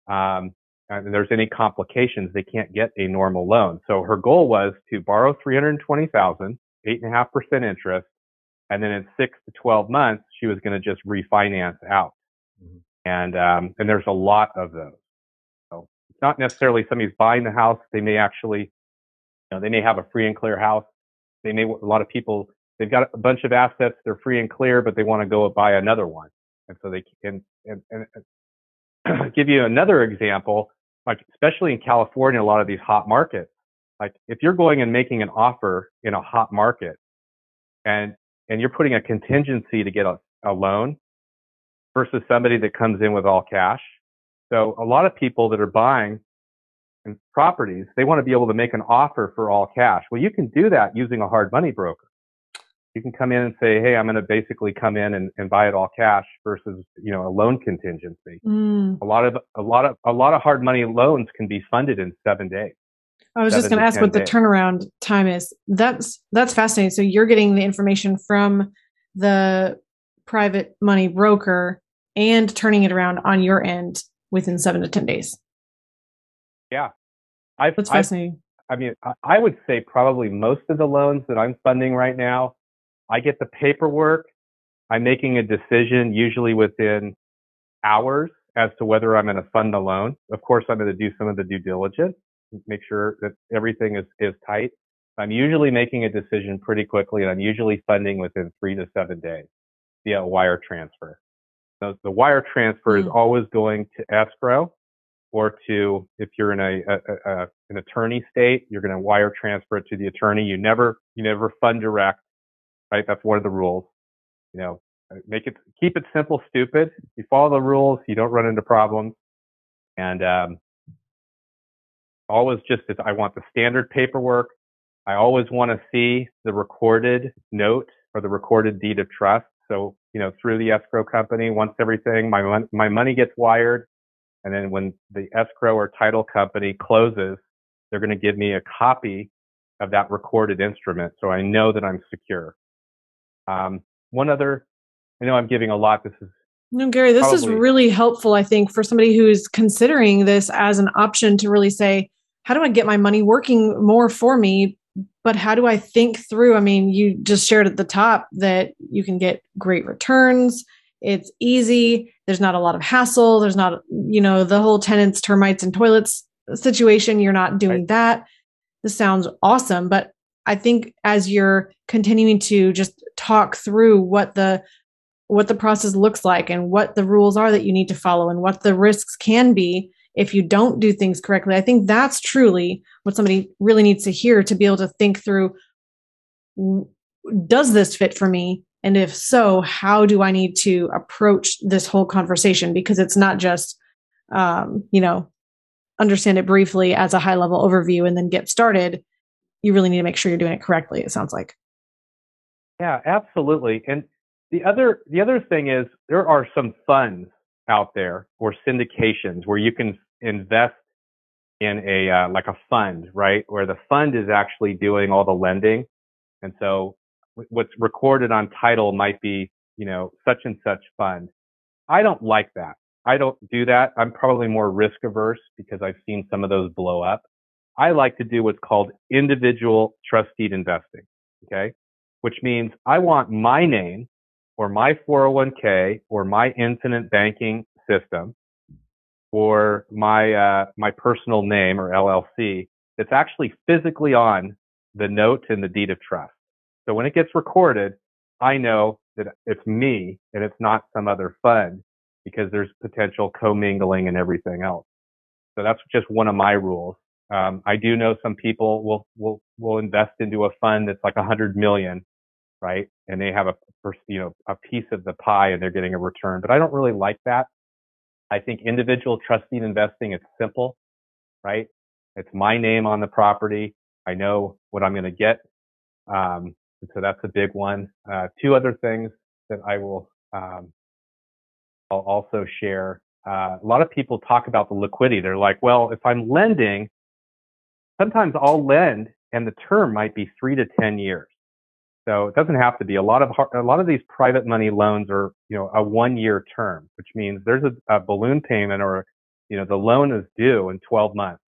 um, and there's any complications, they can't get a normal loan. So her goal was to borrow 320,000, eight and a half percent interest. And then in six to 12 months, she was going to just refinance out. Mm-hmm. And, um, and there's a lot of those. So it's not necessarily somebody's buying the house. They may actually know, they may have a free and clear house. They may, a lot of people, they've got a bunch of assets. They're free and clear, but they want to go buy another one. And so they can, and, and, and give you another example, like especially in California, a lot of these hot markets, like if you're going and making an offer in a hot market and, and you're putting a contingency to get a, a loan versus somebody that comes in with all cash. So a lot of people that are buying and properties, they want to be able to make an offer for all cash. Well, you can do that using a hard money broker. You can come in and say, Hey, I'm going to basically come in and, and buy it all cash versus, you know, a loan contingency. Mm. A lot of, a lot of, a lot of hard money loans can be funded in seven days. I was just going to ask what days. the turnaround time is. That's, that's fascinating. So you're getting the information from the private money broker and turning it around on your end within seven to 10 days. Yeah. I've, That's fascinating. I've, I mean, I would say probably most of the loans that I'm funding right now, I get the paperwork. I'm making a decision usually within hours as to whether I'm going to fund the loan. Of course, I'm going to do some of the due diligence, make sure that everything is, is tight. I'm usually making a decision pretty quickly and I'm usually funding within three to seven days via a wire transfer. So the wire transfer mm-hmm. is mm. always going to escrow or to, if you're in a, a, a an attorney state, you're going to wire transfer it to the attorney. You never, you never fund direct, right? That's one of the rules. You know, make it, keep it simple, stupid. You follow the rules, you don't run into problems. And, um, always just, I want the standard paperwork. I always want to see the recorded note or the recorded deed of trust. So, you know, through the escrow company, once everything, my, my money gets wired. And then when the escrow or title company closes, they're going to give me a copy of that recorded instrument. So I know that I'm secure. Um, one other, I know I'm giving a lot. This is no, Gary, this probably, is really helpful, I think, for somebody who's considering this as an option to really say, how do I get my money working more for me but how do I think through? I mean, you just shared at the top that you can get great returns. It's easy. There's not a lot of hassle. There's not, you know, the whole tenants, termites, and toilets situation. You're not doing right. that. This sounds awesome. But I think as you're continuing to just talk through what the what the process looks like and what the rules are that you need to follow and what the risks can be if you don't do things correctly. I think that's truly what somebody really needs to hear to be able to think through does this fit for me? And if so, how do I need to approach this whole conversation? Because it's not just, um, you know, understand it briefly as a high level overview and then get started. You really need to make sure you're doing it correctly, it sounds like. Yeah, absolutely. And the other the other thing is there are some funds out there or syndications where you can invest in a uh, like a fund, right? Where the fund is actually doing all the lending, and so what's recorded on title might be, you know, such and such fund. I don't like that. I don't do that. I'm probably more risk averse because I've seen some of those blow up. I like to do what's called individual trust deed investing. Okay. Which means I want my name or my 401k or my infinite banking system or my uh, my personal name or LLC that's actually physically on the note and the deed of trust. So when it gets recorded, I know that it's me and it's not some other fund because there's potential commingling and everything else. So that's just one of my rules. Um, I do know some people will will will invest into a fund that's like a hundred million, right? And they have a you know a piece of the pie and they're getting a return. But I don't really like that. I think individual trust deed investing, it's simple, right? It's my name on the property. I know what I'm going to get. Um, so that's a big one. Uh, two other things that I will, um, I'll also share. Uh, a lot of people talk about the liquidity. They're like, well, if I'm lending, sometimes I'll lend and the term might be three to 10 years. So it doesn't have to be. A lot of a lot of these private money loans are, you know, a one year term, which means there's a, a balloon payment or, you know, the loan is due in 12 months.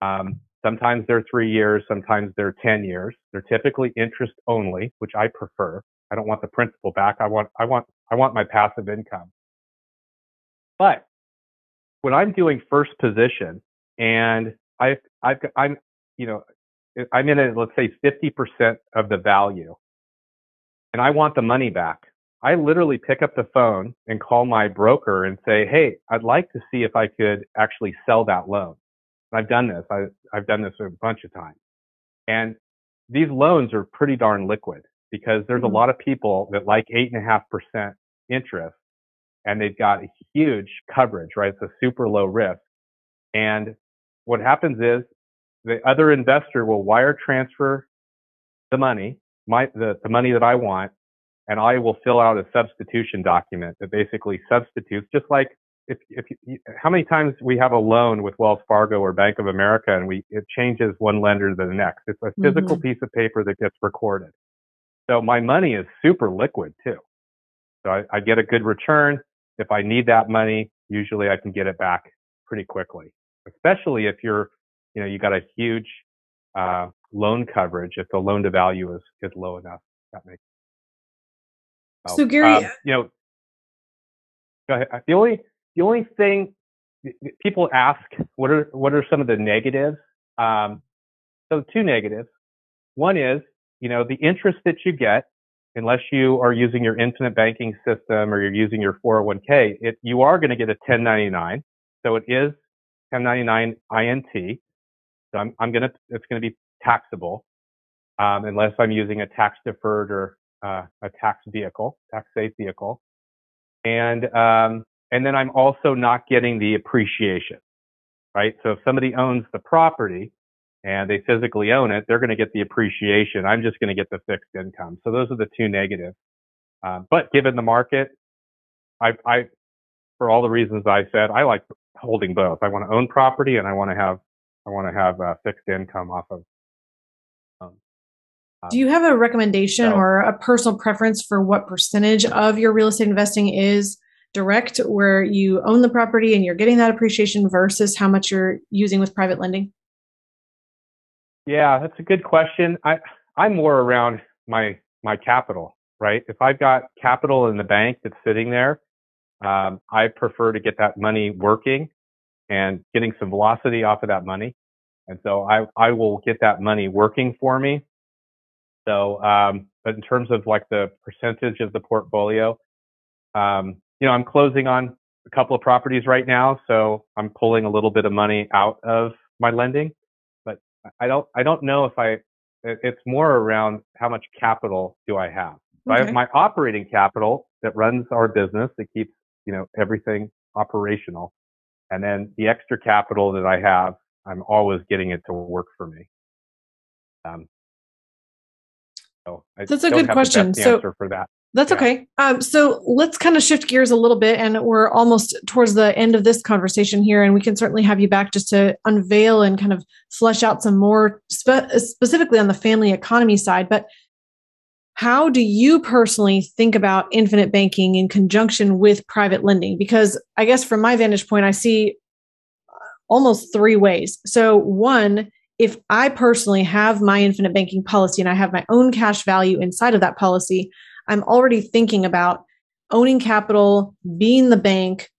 Um, sometimes they're three years, sometimes they're 10 years. They're typically interest only, which I prefer. I don't want the principal back. I want I want I want my passive income. But when I'm doing first position and I I've I'm you know I'm in it, let's say 50% of the value and I want the money back. I literally pick up the phone and call my broker and say, Hey, I'd like to see if I could actually sell that loan. I've done this. I, I've done this a bunch of times. And these loans are pretty darn liquid because there's mm-hmm. a lot of people that like eight and a half percent interest and they've got a huge coverage, right? It's a super low risk. And what happens is the other investor will wire transfer the money, my, the, the money that I want, and I will fill out a substitution document that basically substitutes, just like if, if you, how many times we have a loan with Wells Fargo or Bank of America and we, it changes one lender to the next. It's a physical mm-hmm. piece of paper that gets recorded. So my money is super liquid too. So I, I get a good return. If I need that money, usually I can get it back pretty quickly, especially if you're you know, you got a huge uh, loan coverage if the loan to value is, is low enough. That makes So Gary, um, you know, go ahead. The only the only thing people ask what are what are some of the negatives? Um, so two negatives. One is you know the interest that you get unless you are using your infinite banking system or you're using your 401k, it, you are going to get a 1099. So it is 1099 INT. So I'm, I'm going to, it's going to be taxable, um, unless I'm using a tax deferred or uh, a tax vehicle, tax safe vehicle. And, um, and then I'm also not getting the appreciation, right? So if somebody owns the property and they physically own it, they're going to get the appreciation. I'm just going to get the fixed income. So those are the two negatives. Um, but given the market, I, I, for all the reasons I said, I like holding both. I want to own property and I want to have, I want to have uh, fixed income off of do you have a recommendation or a personal preference for what percentage of your real estate investing is direct, where you own the property and you're getting that appreciation versus how much you're using with private lending? Yeah, that's a good question. I I'm more around my my capital, right? If I've got capital in the bank that's sitting there, um, I prefer to get that money working and getting some velocity off of that money. And so I I will get that money working for me so, um, but in terms of like the percentage of the portfolio, um, you know, I'm closing on a couple of properties right now, so I'm pulling a little bit of money out of my lending. But I don't, I don't know if I. It's more around how much capital do I have. So okay. I have my operating capital that runs our business that keeps you know everything operational, and then the extra capital that I have, I'm always getting it to work for me. Um, so that's a good question. so for that. That's yeah. okay. Um, so let's kind of shift gears a little bit, and we're almost towards the end of this conversation here, and we can certainly have you back just to unveil and kind of flesh out some more spe- specifically on the family economy side. But how do you personally think about infinite banking in conjunction with private lending? Because I guess from my vantage point, I see almost three ways. So one if I personally have my infinite banking policy and I have my own cash value inside of that policy, I'm already thinking about owning capital, being the bank,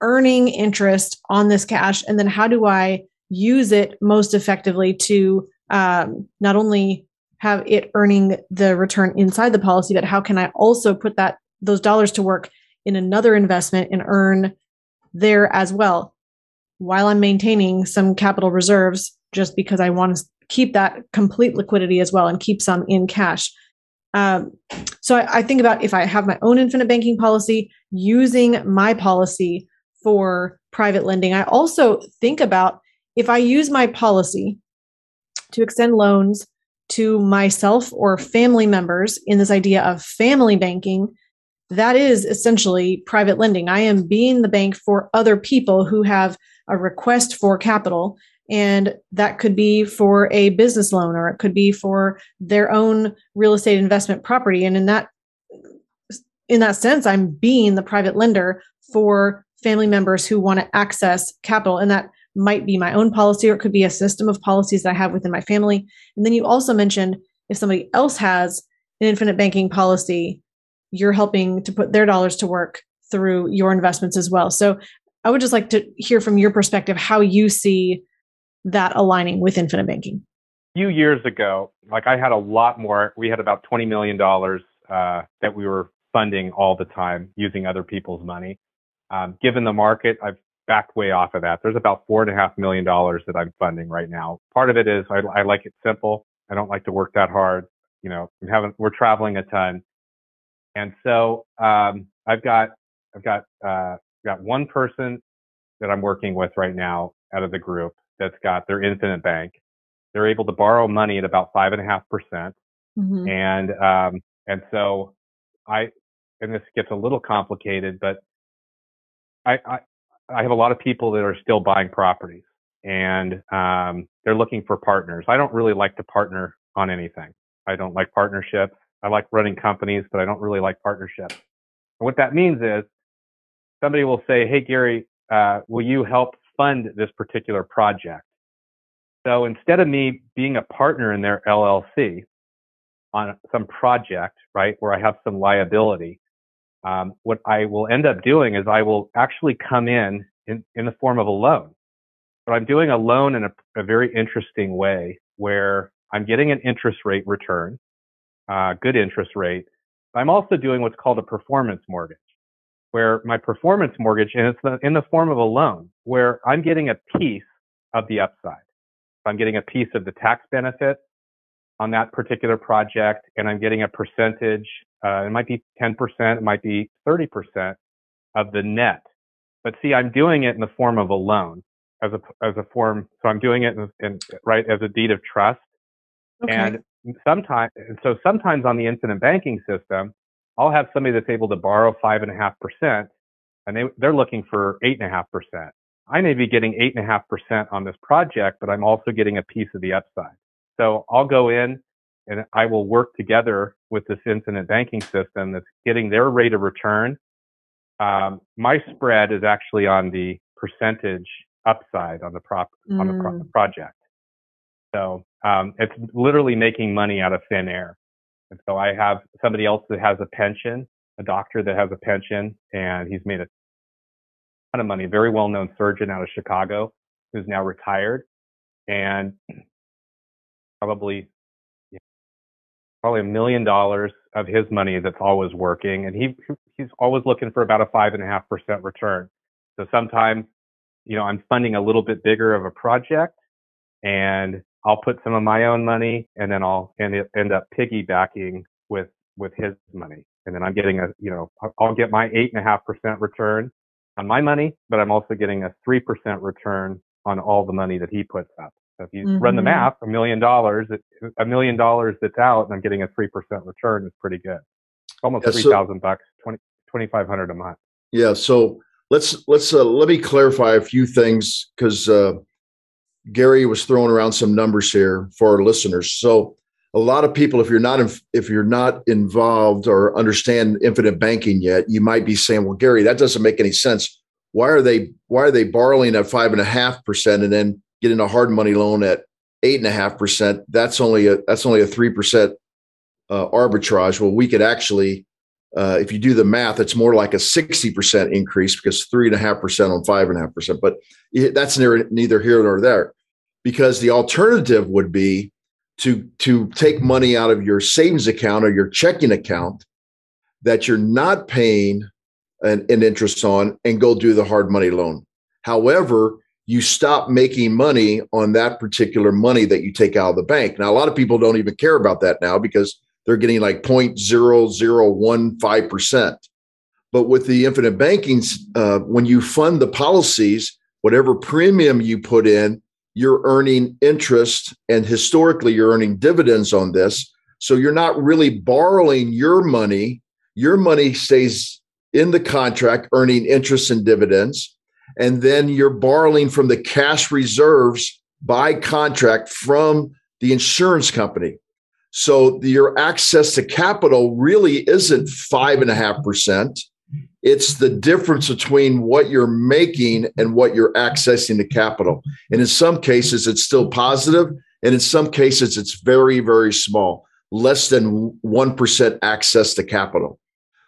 earning interest on this cash, and then how do I use it most effectively to um, not only have it earning the return inside the policy, but how can I also put that those dollars to work in another investment and earn there as well, while I'm maintaining some capital reserves just because I want to keep that complete liquidity as well and keep some in cash. Um, so I, I think about if I have my own infinite banking policy, using my policy for private lending. I also think about if I use my policy to extend loans to myself or family members in this idea of family banking, that is essentially private lending. I am being the bank for other people who have a request for capital and that could be for a business loan or it could be for their own real estate investment property. And in that in that sense i'm being the private lender for family members who want to access capital. And that might be my own policy or it could be a system of policies that i have within my family. And then you also mentioned if somebody else has an infinite banking policy you're helping to put their dollars to work through your investments as well. So i would just like to hear from your perspective how you see that aligning with infinite banking? A few years ago, like I had a lot more, we had about $20 million uh, that we were funding all the time using other people's money. Um, given the market, I've backed way off of that. There's about four and a half million dollars that I'm funding right now. Part of it is I, I like it simple. I don't like to work that hard. You know, we haven't, we're traveling a ton. And so, um, I've got, I've got, uh, got one person that I'm working with right now out of the group that's got their infinite bank. They're able to borrow money at about five and a half percent. Mm-hmm. And, um, and so I, and this gets a little complicated, but I, I, I have a lot of people that are still buying properties and, um, they're looking for partners. I don't really like to partner on anything. I don't like partnerships. I like running companies, but I don't really like partnerships. And what that means is somebody will say, Hey, Gary, uh, will you help fund this particular project. So instead of me being a partner in their LLC, on some project, right, where I have some liability, um, what I will end up doing is I will actually come in in, in the form of a loan. But I'm doing a loan in a, a very interesting way where I'm getting an interest rate return, uh, good interest rate. I'm also doing what's called a performance mortgage, where my performance mortgage, and it's the, in the form of a loan, where I'm getting a piece of the upside. I'm getting a piece of the tax benefit on that particular project, and I'm getting a percentage. Uh, it might be 10%, it might be 30% of the net. But see, I'm doing it in the form of a loan, as a as a form. So I'm doing it in, in right as a deed of trust. Okay. And sometimes, so sometimes on the infinite banking system, I'll have somebody that's able to borrow five and a half percent, and they they're looking for eight and a half percent. I may be getting eight and a half percent on this project, but I'm also getting a piece of the upside. So I'll go in and I will work together with this infinite banking system that's getting their rate of return. Um, my spread is actually on the percentage upside on the prop mm. on the, pro- the, project. So um, it's literally making money out of thin air. And so I have somebody else that has a pension, a doctor that has a pension, and he's made a ton of money. A very well known surgeon out of Chicago who's now retired, and probably probably a million dollars of his money that's always working, and he he's always looking for about a five and a half percent return. So sometimes, you know, I'm funding a little bit bigger of a project, and I'll put some of my own money, and then I'll end end up piggybacking with with his money, and then I'm getting a you know I'll get my eight and a half percent return on my money, but I'm also getting a three percent return on all the money that he puts up. So if you mm-hmm. run the mm-hmm. math, a million dollars, a million dollars that's out, and I'm getting a three percent return is pretty good. Almost yeah, three thousand so, bucks, twenty twenty five hundred a month. Yeah. So let's let's uh, let me clarify a few things because uh, Gary was throwing around some numbers here for our listeners. So a lot of people, if you're not in, if you're not involved or understand infinite banking yet, you might be saying, "Well, Gary, that doesn't make any sense. Why are they why are they borrowing at five and a half percent and then getting a hard money loan at eight and a half percent, that's only a that's only a three percent uh, arbitrage. Well, we could actually, uh, if you do the math, it's more like a sixty percent increase because three and a half percent on five and a half percent. But that's near, neither here nor there, because the alternative would be to to take money out of your savings account or your checking account that you're not paying an, an interest on and go do the hard money loan. However, you stop making money on that particular money that you take out of the bank. Now, a lot of people don't even care about that now because they're getting like 0.0015%. But with the infinite banking, uh, when you fund the policies, whatever premium you put in, you're earning interest. And historically, you're earning dividends on this. So you're not really borrowing your money. Your money stays in the contract, earning interest and dividends and then you're borrowing from the cash reserves by contract from the insurance company. So your access to capital really isn't five and a half percent. It's the difference between what you're making and what you're accessing to capital. And in some cases, it's still positive, and in some cases, it's very, very small, less than 1% access to capital.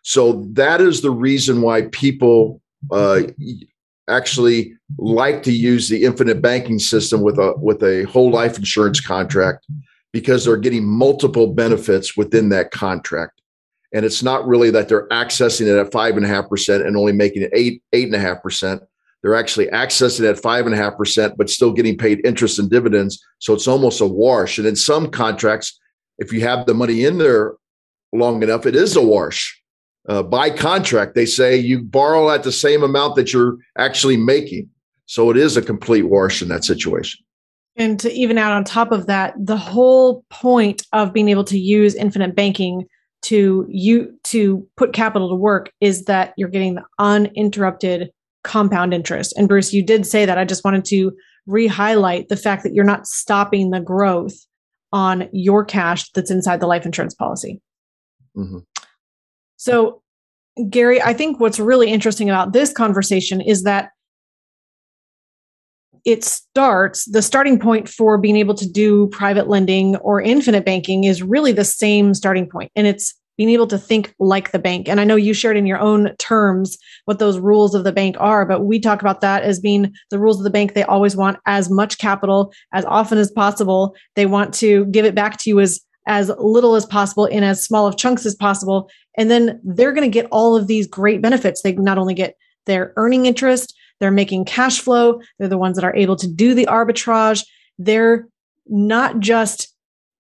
So that is the reason why people uh, actually like to use the infinite banking system with a with a whole life insurance contract because they're getting multiple benefits within that contract. And it's not really that they're accessing it at five and a half percent and only making it eight, eight and a half percent. They're actually accessing it at five and a half percent, but still getting paid interest and dividends. So it's almost a wash. And in some contracts, if you have the money in there long enough, it is a wash uh, by contract, they say you borrow at the same amount that you're actually making. So it is a complete wash in that situation. And to even out on top of that, the whole point of being able to use infinite banking to you to put capital to work is that you're getting the uninterrupted compound interest. And Bruce, you did say that. I just wanted to re-highlight the fact that you're not stopping the growth on your cash that's inside the life insurance policy. Mm-hmm. So, Gary, I think what's really interesting about this conversation is that it starts the starting point for being able to do private lending or infinite banking is really the same starting point. And it's being able to think like the bank. And i know you shared in your own terms what those rules of the bank are but we talk about that as being the rules of the bank. They always want as much capital as often as possible. They want to give it back to you as as little as possible in as small of chunks as possible. And then they're going to get all of these great benefits. They not only get their earning interest they're making cash flow. They're the ones that are able to do the arbitrage. They're not just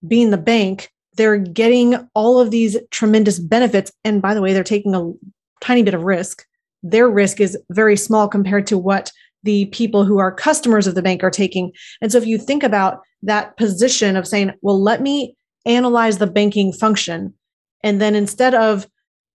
being the bank, they're getting all of these tremendous benefits. And by the way, they're taking a tiny bit of risk. Their risk is very small compared to what the people who are customers of the bank are taking. And so if you think about that position of saying, well, let me analyze the banking function. And then instead of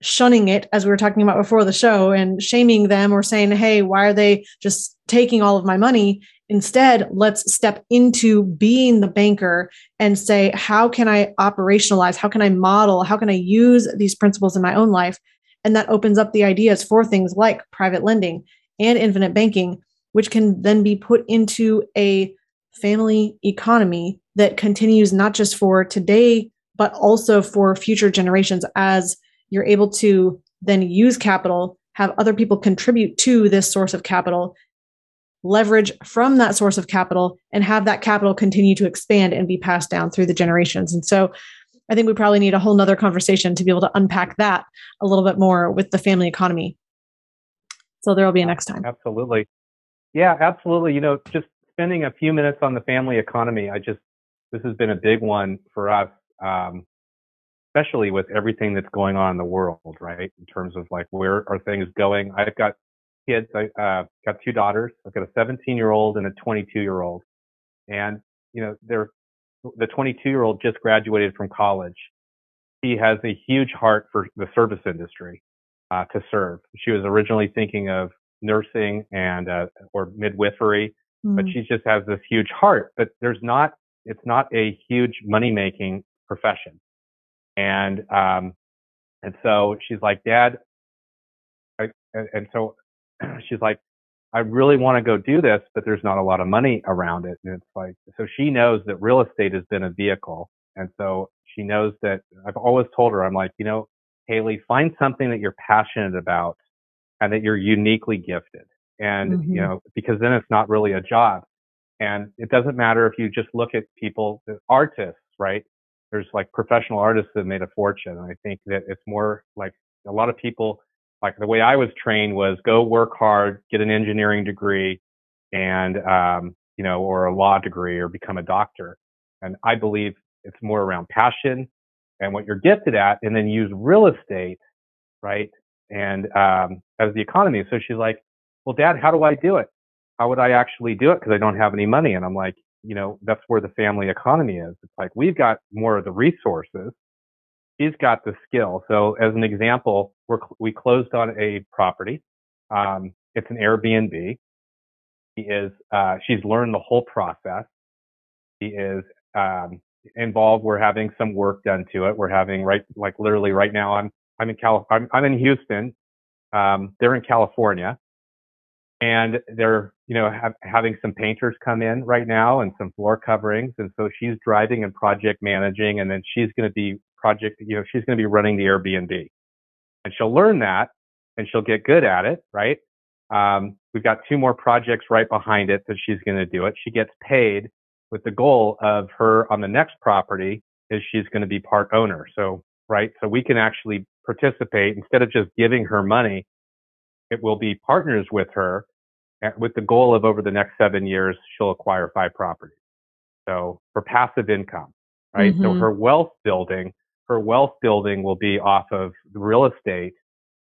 shunning it as we were talking about before the show and shaming them or saying hey why are they just taking all of my money? Instead let's step into being the banker and say how can i operationalize? How can i model? How can i use these principles in my own life? And that opens up the ideas for things like private lending and infinite banking which can then be put into a family economy that continues not just for today but also for future generations as you're able to then use capital, have other people contribute to this source of capital, leverage from that source of capital, and have that capital continue to expand and be passed down through the generations. And so I think we probably need a whole nother conversation to be able to unpack that a little bit more with the family economy. So there will be a next time. Absolutely. Yeah, absolutely. You know, just spending a few minutes on the family economy, I just, this has been a big one for us. Um, especially with everything that's going on in the world, right? In terms of like where are things going? I've got kids. I uh, got two daughters. I've got a 17 year old and a 22 year old, and you know they're the 22 year old just graduated from college. He has a huge heart for the service industry uh, to serve. She was originally thinking of nursing and uh, or midwifery, mm. but she just has this huge heart. But there's not. It's not a huge money making profession. And, um, and so she's like, dad, I, and, and so she's like, I really want to go do this, but there's not a lot of money around it. And it's like, so she knows that real estate has been a vehicle. And so she knows that I've always told her, I'm like, you know, Haley, find something that you're passionate about and that you're uniquely gifted. And, mm-hmm. you know, because then it's not really a job. And it doesn't matter if you just look at people, artists, right? There's like professional artists that made a fortune. And I think that it's more like a lot of people, like the way I was trained was go work hard, get an engineering degree and, um, you know, or a law degree or become a doctor. And I believe it's more around passion and what you're gifted at and then use real estate, right? And, um, as the economy. So she's like, well, dad, how do I do it? How would I actually do it? Cause I don't have any money. And I'm like, you know, that's where the family economy is. It's like we've got more of the resources. He's got the skill. So as an example, we're, we closed on a property. Um, it's an Airbnb. He is, uh, she's learned the whole process. He is, um, involved. We're having some work done to it. We're having right, like literally right now, I'm, I'm in Cal, I'm, I'm in Houston. Um, they're in California and they're you know have, having some painters come in right now and some floor coverings and so she's driving and project managing and then she's going to be project you know she's going to be running the airbnb. And she'll learn that and she'll get good at it right? Um, we've got two more projects right behind it that she's going to do it. She gets paid with the goal of her on the next property is she's going to be part owner. So right so we can actually participate. Instead of just giving her money it will be partners with her with the goal of over the next seven years, she'll acquire five properties. So for passive income, right? Mm-hmm. So her wealth building, her wealth building will be off of real estate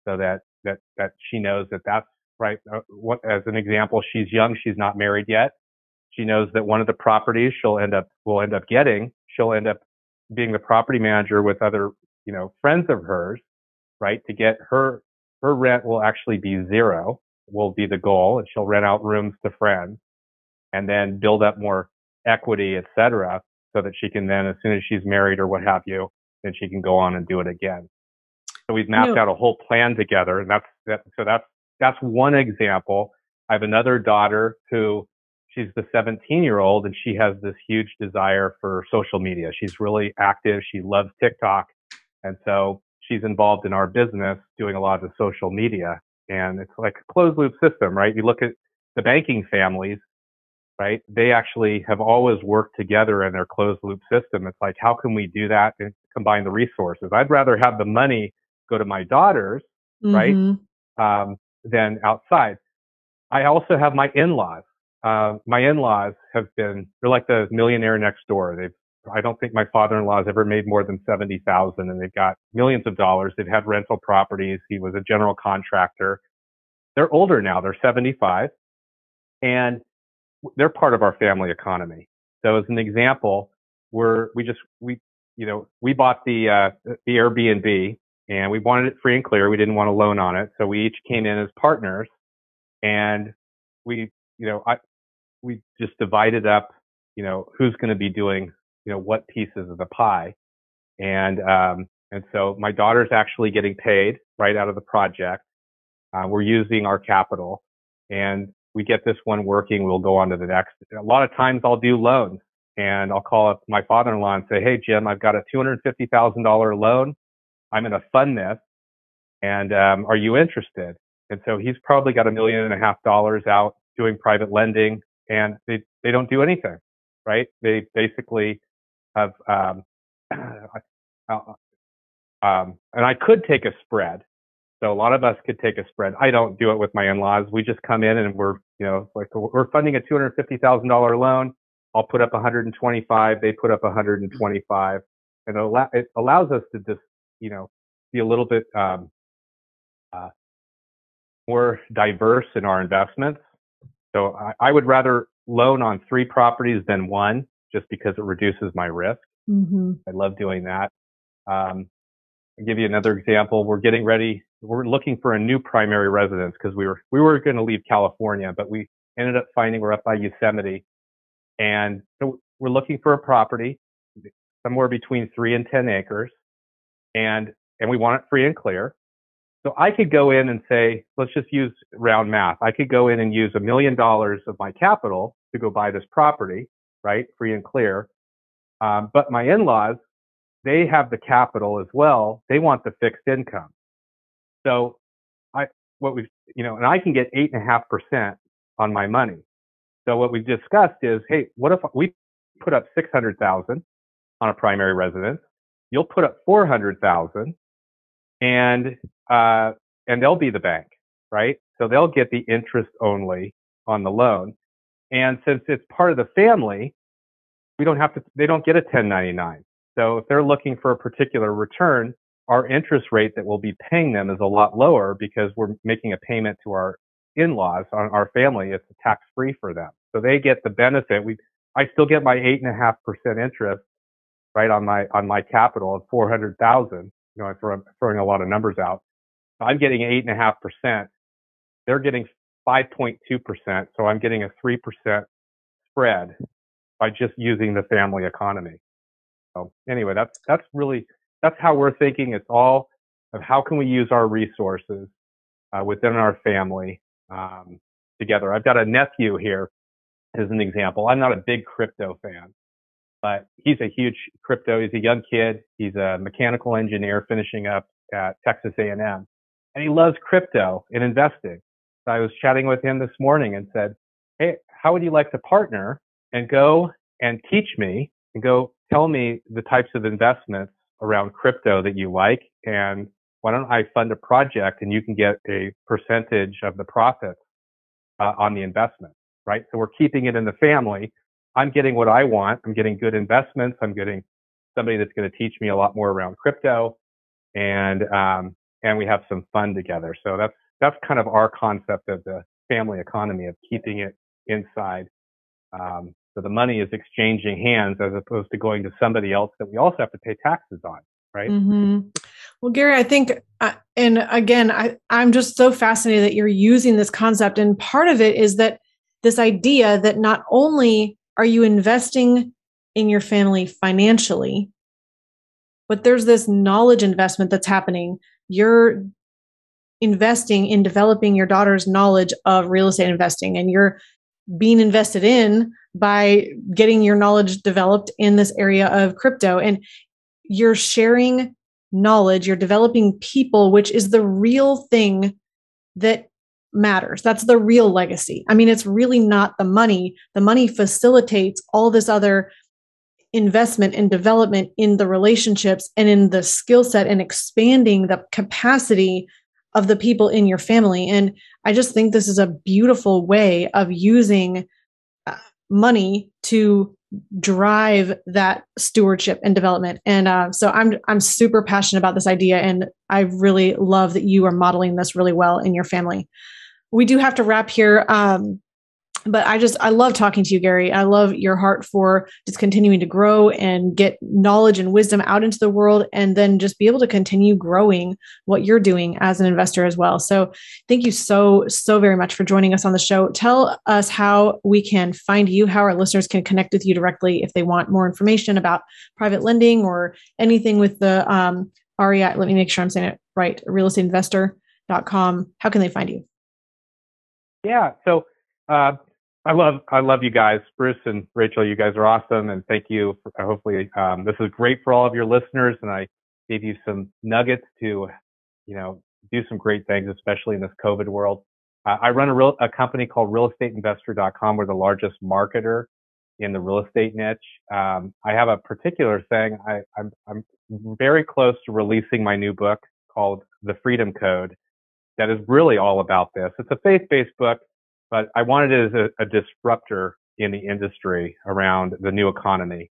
so that, that, that she knows that that's right. Uh, what, as an example, she's young. She's not married yet. She knows that one of the properties she'll end up, will end up getting, she'll end up being the property manager with other, you know, friends of hers, right? To get her her rent will actually be zero, will be the goal, and she'll rent out rooms to friends and then build up more equity, et cetera, so that she can then, as soon as she's married or what have you, then she can go on and do it again. So we've mapped no. out a whole plan together, and that's that, so that's that's one example. I have another daughter who she's the 17 year old and she has this huge desire for social media. She's really active. She loves TikTok. And so she's involved in our business doing a lot of the social media. And it's like a closed loop system, right? You look at the banking families, right? They actually have always worked together in their closed loop system. It's like, how can we do that and combine the resources? I'd rather have the money go to my daughters, mm-hmm. right? Um, than outside. I also have my in-laws. Uh, my in-laws have been, they're like the millionaire next door. They've, I don't think my father-in-law has ever made more than 70,000 and they've got millions of dollars. They've had rental properties. He was a general contractor. They're older now. They're 75 and they're part of our family economy. So as an example, we're, we just, we, you know, we bought the, uh, the Airbnb and we wanted it free and clear. We didn't want a loan on it. So we each came in as partners and we, you know, I, we just divided up, you know, who's going to be doing, you know, what pieces of the pie. And, um, and so my daughter's actually getting paid right out of the project. Uh, we're using our capital and we get this one working. We'll go on to the next. A lot of times I'll do loans and I'll call up my father-in-law and say, Hey, Jim, I've got a $250,000 loan. I'm going to fund this. And, um, are you interested? And so he's probably got a million and a half dollars out doing private lending and they, they don't do anything, right? They basically have, um, uh, um, and I could take a spread. So a lot of us could take a spread. I don't do it with my in-laws. We just come in and we're, you know, like we're funding a $250,000 loan. I'll put up 125. They put up 125 and it, it allows us to just, you know, be a little bit, um, uh, more diverse in our investments. So I, I, would rather loan on three properties than one just because it reduces my risk. Mm-hmm. I love doing that. Um, I'll give you another example. We're getting ready. We're looking for a new primary residence because we were, we were going to leave California, but we ended up finding we're up by Yosemite and so we're looking for a property somewhere between three and 10 acres and, and we want it free and clear. So I could go in and say, let's just use round math. I could go in and use a million dollars of my capital to go buy this property, right? Free and clear. Um, but my in-laws, they have the capital as well. They want the fixed income. So I, what we've, you know, and I can get eight and a half percent on my money. So what we've discussed is, hey, what if we put up 600,000 on a primary residence? You'll put up 400,000 and uh, and they'll be the bank, right? So they'll get the interest only on the loan. And since it's part of the family, we don't have to, they don't get a 1099. So if they're looking for a particular return, our interest rate that we'll be paying them is a lot lower because we're making a payment to our in-laws on our family. It's tax free for them. So they get the benefit. We, I still get my eight and a half percent interest, right, on my, on my capital of 400,000 you know, I'm throwing a lot of numbers out. I'm getting eight and a half percent. They're getting 5.2 percent. So I'm getting a three percent spread by just using the family economy. So anyway, that's, that's really, that's how we're thinking. It's all of how can we use our resources uh, within our family um, together. I've got a nephew here as an example. I'm not a big crypto fan, but he's a huge crypto. He's a young kid. He's a mechanical engineer finishing up at Texas A&M and he loves crypto and investing. I was chatting with him this morning and said, Hey, how would you like to partner and go and teach me and go tell me the types of investments around crypto that you like? And why don't I fund a project and you can get a percentage of the profits uh, on the investment, right? So we're keeping it in the family I'm getting what I want. I'm getting good investments. I'm getting somebody that's going to teach me a lot more around crypto and, um, and we have some fun together. So that's, that's kind of our concept of the family economy of keeping it inside. Um, so the money is exchanging hands as opposed to going to somebody else that we also have to pay taxes on, right? Mm-hmm. Well, Gary, I think, uh, and again, I, I'm just so fascinated that you're using this concept. And part of it is that this idea that not only are you investing in your family financially? But there's this knowledge investment that's happening. You're investing in developing your daughter's knowledge of real estate investing and you're being invested in by getting your knowledge developed in this area of crypto. And you're sharing knowledge, you're developing people, which is the real thing that matters. That's the real legacy. I mean, it's really not the money. The money facilitates all this other investment and development in the relationships and in the skill set and expanding the capacity of the people in your family. And I just think this is a beautiful way of using uh, money to drive that stewardship and development. And uh, so I'm I'm super passionate about this idea, and I really love that you are modeling this really well in your family. We do have to wrap here. Um, but I just I love talking to you, Gary. I love your heart for just continuing to grow and get knowledge and wisdom out into the world, and then just be able to continue growing what you're doing as an investor as well. So, thank you so so very much for joining us on the show. Tell us how we can find you, how our listeners can connect with you directly if they want more information about private lending or anything with the um, REI. Let me make sure I'm saying it right. RealestateInvestor.com. How can they find you? Yeah. So. Uh, I love I love you guys, Bruce and Rachel. You guys are awesome, and thank you. For, hopefully, um, this is great for all of your listeners, and I gave you some nuggets to, you know, do some great things, especially in this COVID world. Uh, I run a real a company called RealEstateInvestor.com. We're the largest marketer in the real estate niche. Um, I have a particular thing. I, I'm I'm very close to releasing my new book called The Freedom Code. That is really all about this. It's a faith-based book but I wanted it as a, a disruptor in the industry around the new economy.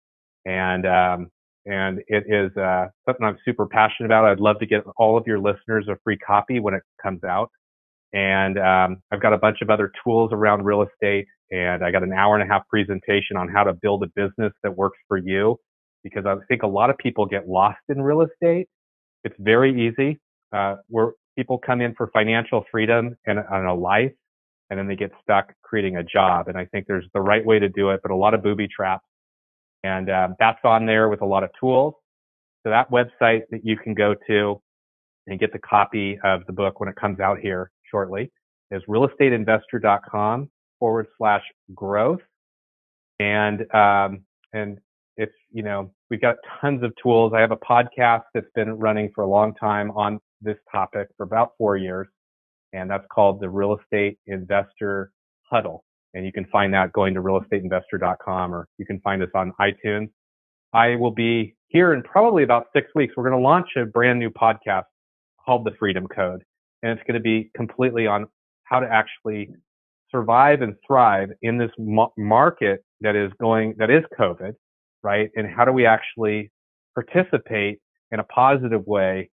And, um, and it is, uh, something I'm super passionate about. I'd love to get all of your listeners a free copy when it comes out. And, um, I've got a bunch of other tools around real estate and I got an hour and a half presentation on how to build a business that works for you because I think a lot of people get lost in real estate. It's very easy. Uh, where people come in for financial freedom and, and a life and then they get stuck creating a job. And I think there's the right way to do it, but a lot of booby traps. And um, that's on there with a lot of tools. So that website that you can go to and get the copy of the book when it comes out here shortly is realestateinvestor.com forward slash growth. And, um, and it's, you know, we've got tons of tools. I have a podcast that's been running for a long time on this topic for about four years and that's called the Real Estate Investor Huddle. And you can find that going to realestateinvestor.com or you can find us on iTunes. I will be here in probably about six weeks. We're going to launch a brand new podcast called The Freedom Code. And it's going to be completely on how to actually survive and thrive in this market that is going, that is COVID, right? And how do we actually participate in a positive way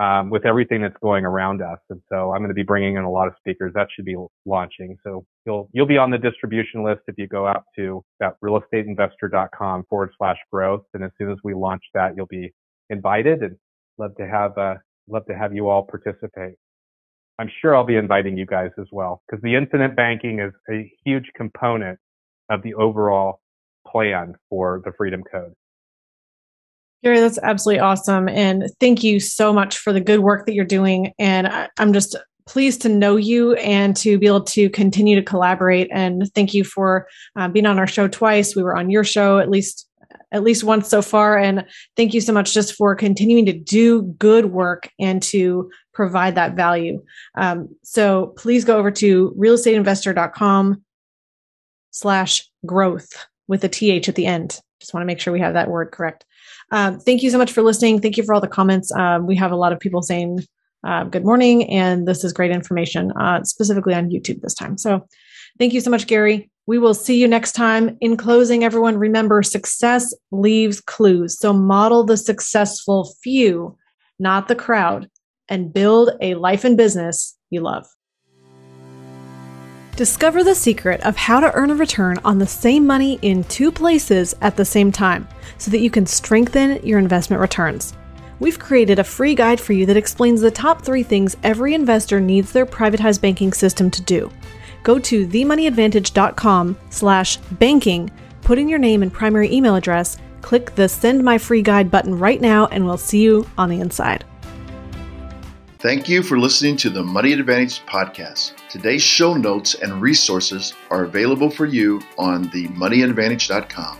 um, with everything that's going around us. And so I'm going to be bringing in a lot of speakers that should be launching. So you'll, you'll be on the distribution list if you go out to that realestateinvestor.com forward slash growth. And as soon as we launch that, you'll be invited and love to have, uh, love to have you all participate. I'm sure I'll be inviting you guys as well because the infinite banking is a huge component of the overall plan for the Freedom Code. Gary, that's absolutely awesome. And thank you so much for the good work that you're doing. And I, am just pleased to know you and to be able to continue to collaborate. And thank you for uh, being on our show twice. We were on your show at least at least once so far. And thank you so much just for continuing to do good work and to provide that value. Um, so please go over to realestateinvestor.com slash growth with a TH at the end. Just want to make sure we have that word correct. Um, thank you so much for listening. Thank you for all the comments. Um, we have a lot of people saying uh, good morning, and this is great information, uh, specifically on YouTube this time. So thank you so much, Gary. We will see you next time. In closing, everyone, remember success leaves clues. So model the successful few, not the crowd, and build a life and business you love. Discover the secret of how to earn a return on the same money in two places at the same time so that you can strengthen your investment returns. We've created a free guide for you that explains the top three things every investor needs their privatized banking system to do. Go to themoneyadvantage.com slash banking, put in your name and primary email address, click the send my free guide button right now, and we'll see you on the inside. Thank you for listening to the Money Advantage podcast. Today's show notes and resources are available for you on themoneyadvantage.com.